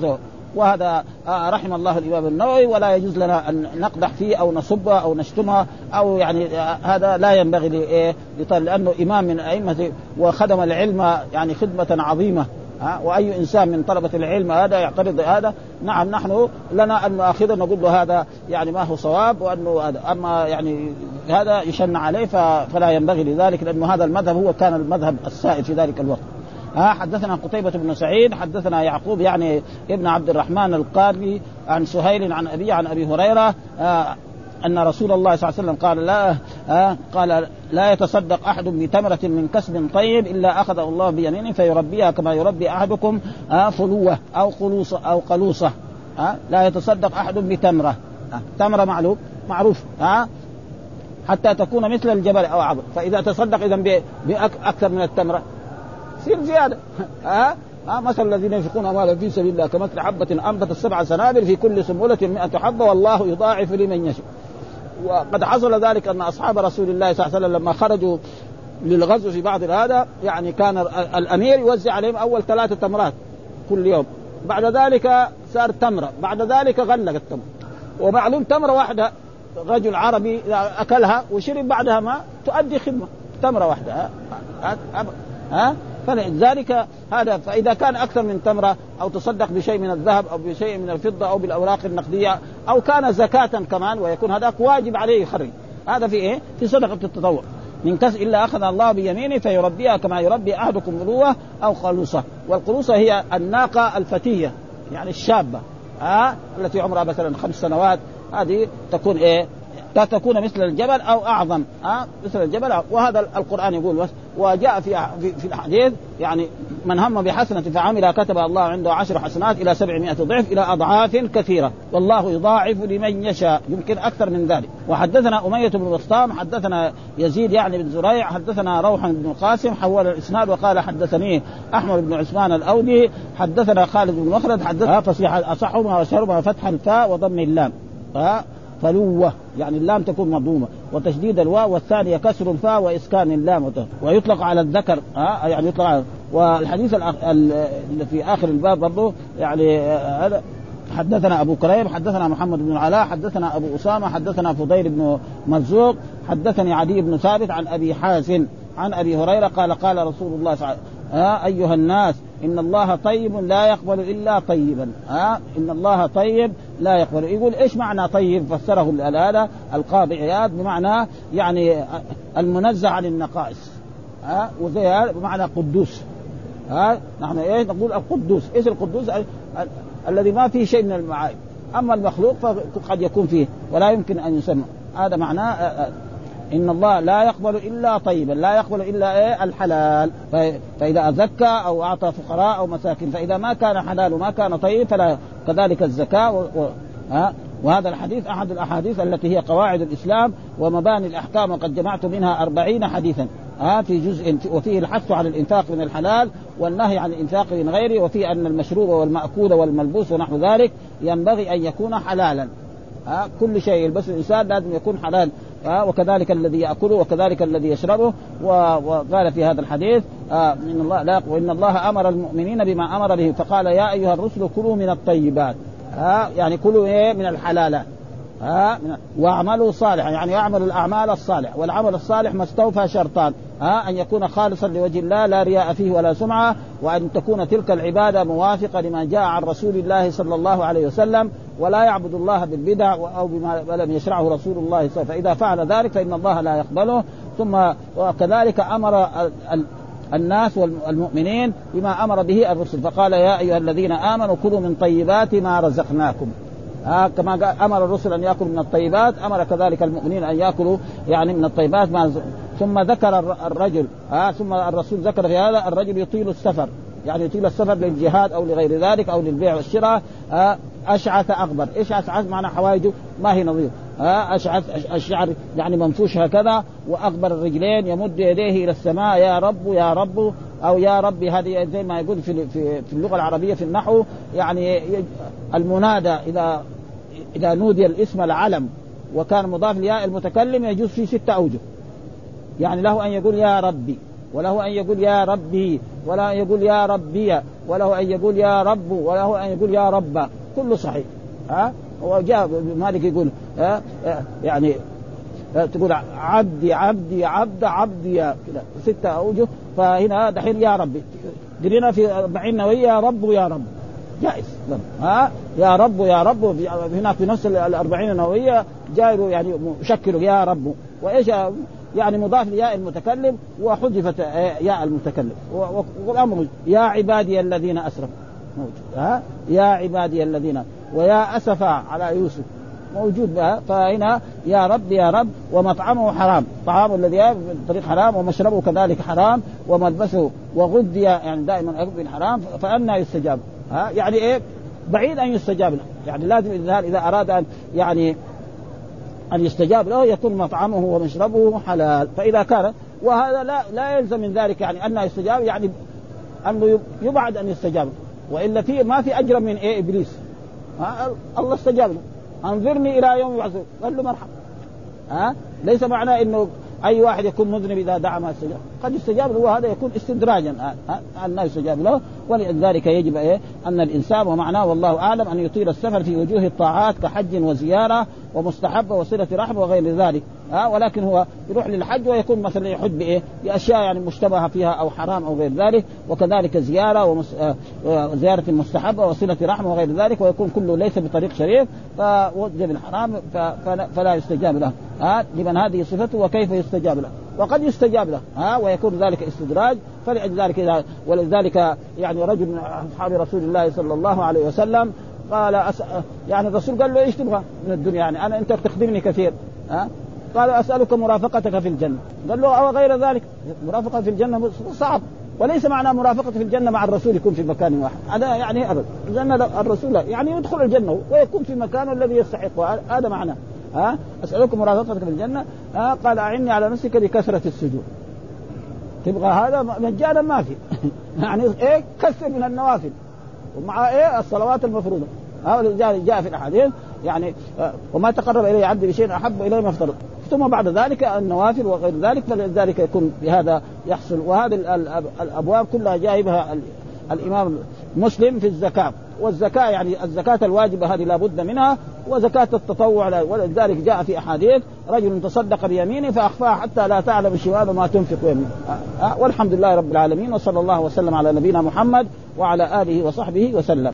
وهذا آه، رحم الله الإمام النووي ولا يجوز لنا أن نقدح فيه أو نصبها أو نشتمها أو يعني آه، هذا لا ينبغي لايه لأنه إمام من أئمة وخدم العلم يعني خدمة عظيمة ها وأي إنسان من طلبة العلم هذا يعترض هذا نعم نحن لنا أن ناخذه نقول له هذا يعني ما هو صواب وأنه هذا أما يعني هذا يشن عليه فلا ينبغي لذلك لأنه هذا المذهب هو كان المذهب السائد في ذلك الوقت. ها حدثنا قتيبة بن سعيد حدثنا يعقوب يعني ابن عبد الرحمن القاري عن سهيل عن أبي عن أبي هريرة أن رسول الله صلى الله عليه وسلم قال لا آه قال لا يتصدق أحد بتمرة من كسب طيب إلا أخذه الله بيمينه فيربيها كما يربي أحدكم آه فلوة أو قلوصة أو قلوصة آه لا يتصدق أحد بتمرة آه تمرة معلوم معروف آه حتى تكون مثل الجبل أو عظم فإذا تصدق إذا بأكثر من التمرة. يصير زيادة. ها؟ ها؟ مثل الذين ينفقون اموالا في سبيل الله كمثل حبة أنبتت سبع سنابل في كل سنبلة 100 حبة والله يضاعف لمن يشاء. وقد حصل ذلك أن أصحاب رسول الله صلى الله عليه وسلم لما خرجوا للغزو في بعض هذا يعني كان الأمير يوزع عليهم أول ثلاثة تمرات كل يوم. بعد ذلك صار تمرة. بعد ذلك غلق التمر ومعلوم تمرة واحدة رجل عربي أكلها وشرب بعدها ما تؤدي خدمة. تمرة واحدة. ها, ها, ها؟ فلذلك هذا فإذا كان أكثر من تمرة أو تصدق بشيء من الذهب أو بشيء من الفضة أو بالأوراق النقدية أو كان زكاة كمان ويكون هذاك واجب عليه يخرج هذا في إيه؟ في صدقة التطوع. من كسب إلا أخذ الله بيمينه فيربيها كما يربي أحدكم مروه أو قلوصه والقلوصة هي الناقة الفتية يعني الشابة ها التي عمرها مثلا خمس سنوات هذه تكون إيه؟ تكون مثل الجبل أو أعظم ها مثل الجبل. وهذا القرآن يقول بس وجاء في في الحديث يعني من هم بحسنة فعمل كتب الله عنده عشر حسنات إلى سبعمائة ضعف إلى أضعاف كثيرة. والله يضاعف لمن يشاء يمكن أكثر من ذلك. وحدثنا أمية بن بسطام حدثنا يزيد يعني بن زريع حدثنا روح بن قاسم حول الإسناد وقال حدثني أحمد بن عثمان الأودي حدثنا خالد بن مخلد حدثنا فصيح أصحهما واشهرهما فتح الفاء وضم اللام. فلوة يعني اللام تكون مضمومة. وتشديد الواو والثانية كسر الفاء وإسكان اللام. ويطلق على الذكر ها يعني يطلق على والحديث اللي في آخر الباب برضه يعني هذا. حدثنا أبو كريم حدثنا محمد بن العلاء حدثنا أبو أسامة حدثنا فضيل بن مرزوق حدثني عدي بن ثابت عن أبي حازم عن أبي هريرة قال قال رسول الله صلى الله عليه وسلم ها أيها الناس إن الله طيب لا يقبل إلا طيبا. ها؟ إن الله طيب لا يقبل. يقول إيش معنى طيب؟ فسره الاله القاضي عياض بمعنى يعني المنزه عن النقائص. ها؟ وزي بمعنى قدوس. ها؟ نحن إيه نقول القدوس. إيش القدوس؟ الذي ما فيه شيء من المعايب. أما المخلوق فقد يكون فيه ولا يمكن أن يسمى. هذا معناه إن الله لا يقبل إلا طيبا لا يقبل إلا إيه؟ الحلال. فإذا زكى أو أعطى فقراء أو مساكين فإذا ما كان حلال وما كان طيب فلا كذلك الزكاة و... و... ها؟ وهذا الحديث أحد الأحاديث التي هي قواعد الإسلام ومباني الأحكام وقد جمعت منها أربعين حديثا. ها في جزء وفيه الحث على الإنفاق من الحلال والنهي عن الإنفاق من غيره وفيه أن المشروب والمأكول والملبوس ونحو ذلك ينبغي أن يكون حلالا. ها كل شيء يلبسه الإنسان لازم يكون حلال. وكذلك الذي يأكله وكذلك الذي يشربه. وقال في هذا الحديث آه إن الله لا وإن الله أمر المؤمنين بما أمر به. فقال يا أيها الرسل كلوا من الطيبات. آه يعني كلوا إيه؟ من الحلالات ها واعملوا صالحا يعني يعمل الأعمال الصالحة. والعمل الصالح ما استوفى شرطان. ها أن يكون خالصا لوجه الله لا رياء فيه ولا سمعة. وأن تكون تلك العبادة موافقة لما جاء عن رسول الله صلى الله عليه وسلم. ولا يعبد الله بالبدع أو بما لم يشرعه رسول الله صلى الله عليه وسلم. فإذا فعل ذلك فإن الله لا يقبله. ثم وكذلك أمر الناس والمؤمنين بما أمر به الرسل. فقال يا أيها الذين آمنوا كلوا من طيبات ما رزقناكم. آه كما أمر الرسل أن يأكلوا من الطيبات أمر كذلك المؤمنين أن يأكلوا يعني من الطيبات ما ثم ذكر الرجل آه ثم الرسول ذكر في هذا الرجل يطيل السفر. يعني يطيل السفر للجهاد أو لغير ذلك أو للبيع والشراء آه أشعث أغبر. إيش أشعث؟ معنى حوايجه ما هي نظيف آه أشعث الشعر يعني منفوش هكذا وأغبر الرجلين يمد يديه إلى السماء يا رب يا رب أو يا رب هذه زي ما يقول في في, في اللغة العربية في النحو يعني المنادى إذا إذا نودي الاسم العلم وكان مضاف لياء المتكلم يجوز في ستة أوجه. يعني له أن يقول يا ربي وله أن يقول يا ربي وله أن يقول يا ربي وله أن يقول يا رب وله أن يقول يا رب. كله صحيح. ها؟ وجاء مالك يقول ها؟ يعني تقول عبدي عبدي عبد عبدي كذا ستة أوجه فهنا دحين يا ربي. قرينا في أربعين نووية يا رب ويا رب. جائز. ها؟ يا رب يا رب هناك في نفس الأربعين النووية جاء يعني مشكل يا رب. وإيش؟ يعني مضاف لياء المتكلم وحذفت ياء المتكلم. والأمر يا عبادي الذين أسرفوا. موجود. ها؟ يا عبادي الذين ويا أسفا على يوسف. موجود بها فهنا يا رب يا رب. ومطعمه حرام. طعام الذي بطريق حرام ومشربه كذلك حرام. وملبسه وغذي يعني دائما بالحرام فأنا يستجاب. ها؟ يعني إيه؟ بعيد أن يستجاب له. يعني لازم الانسان إذا أراد ان يعني أن يستجاب له يكون مطعمه ومشربه حلال. فإذا كان وهذا لا لا يلزم من ذلك يعني أن يستجاب. يعني أنه يبعد أن يستجاب. وإلا في ما في أجر من إيه إبليس. ها؟ الله استجاب له. انظرني إلى يوم يبعثون. قال له مرحبا. ها؟ ليس معناه إنه أي واحد يكون مذنب إذا دعا ما استجاب. قد يستجاب له وهذا يكون استدراجا. ان لا يستجاب له. ولذلك يجب إيه؟ أن الإنسان ومعناه والله أعلم أن يطيل السفر في وجوه الطاعات كحج وزيارة ومستحبه وصلة رحم وغير ذلك. ها ولكن هو يروح للحج ويكون مثلا يحج بإيه؟ بأشياء يعني مشتبهة فيها أو حرام أو غير ذلك وكذلك زيارة ومس... زيارة مستحبة وصلة رحم وغير ذلك ويكون كله ليس بطريق شريف فوجب الحرام ف... فلا يستجاب له. ها لمن هذه صفته وكيف يستجاب له؟ وقد يستجاب له ها ويكون ذلك استدراج. فلذلك إذا ولذلك يعني رجل من أصحاب رسول الله صلى الله عليه وسلم قال أس... يعني الرسول قال له إيش تبغى من الدنيا؟ يعني أنا أنت بتخدمني كثير ها؟ قال أسألك مرافقتك في الجنة. قال له أو غير ذلك؟ مرافقة في الجنة صعب. وليس معنى مرافقة في الجنة مع الرسول يكون في مكان واحد. هذا يعني أبدا الجنة الرسول يعني يدخل الجنة ويكون في مكانه الذي يستحقه. هذا معناه ها؟ أسألكم مرافقتك في الجنة. ها؟ قال أعني على نفسك بكثرة السجود. تبغى هذا؟ مجانا ما في. *laughs* يعني إيه؟ كثر من النوافل. ومع إيه؟ الصلوات المفروضة. هذا جاء في الأحاديث. يعني وما تقرب الي عبدي بشيء أحب الي ما افترض. ثم بعد ذلك النوافل وغير ذلك فلذلك يكون بهذا يحصل. وهذه الأبواب كلها جايبها الإمام مسلم في الزكاة. والزكاة يعني الزكاة الواجبة هذه لابد منها وزكاة التطوع ولذلك جاء في أحاديث رجل تصدق بيمينه فاخفاها حتى لا تعلم شماله ما تنفق يمينه والحمد لله رب العالمين وصلى الله وسلم على نبينا محمد وعلى آله وصحبه وسلم.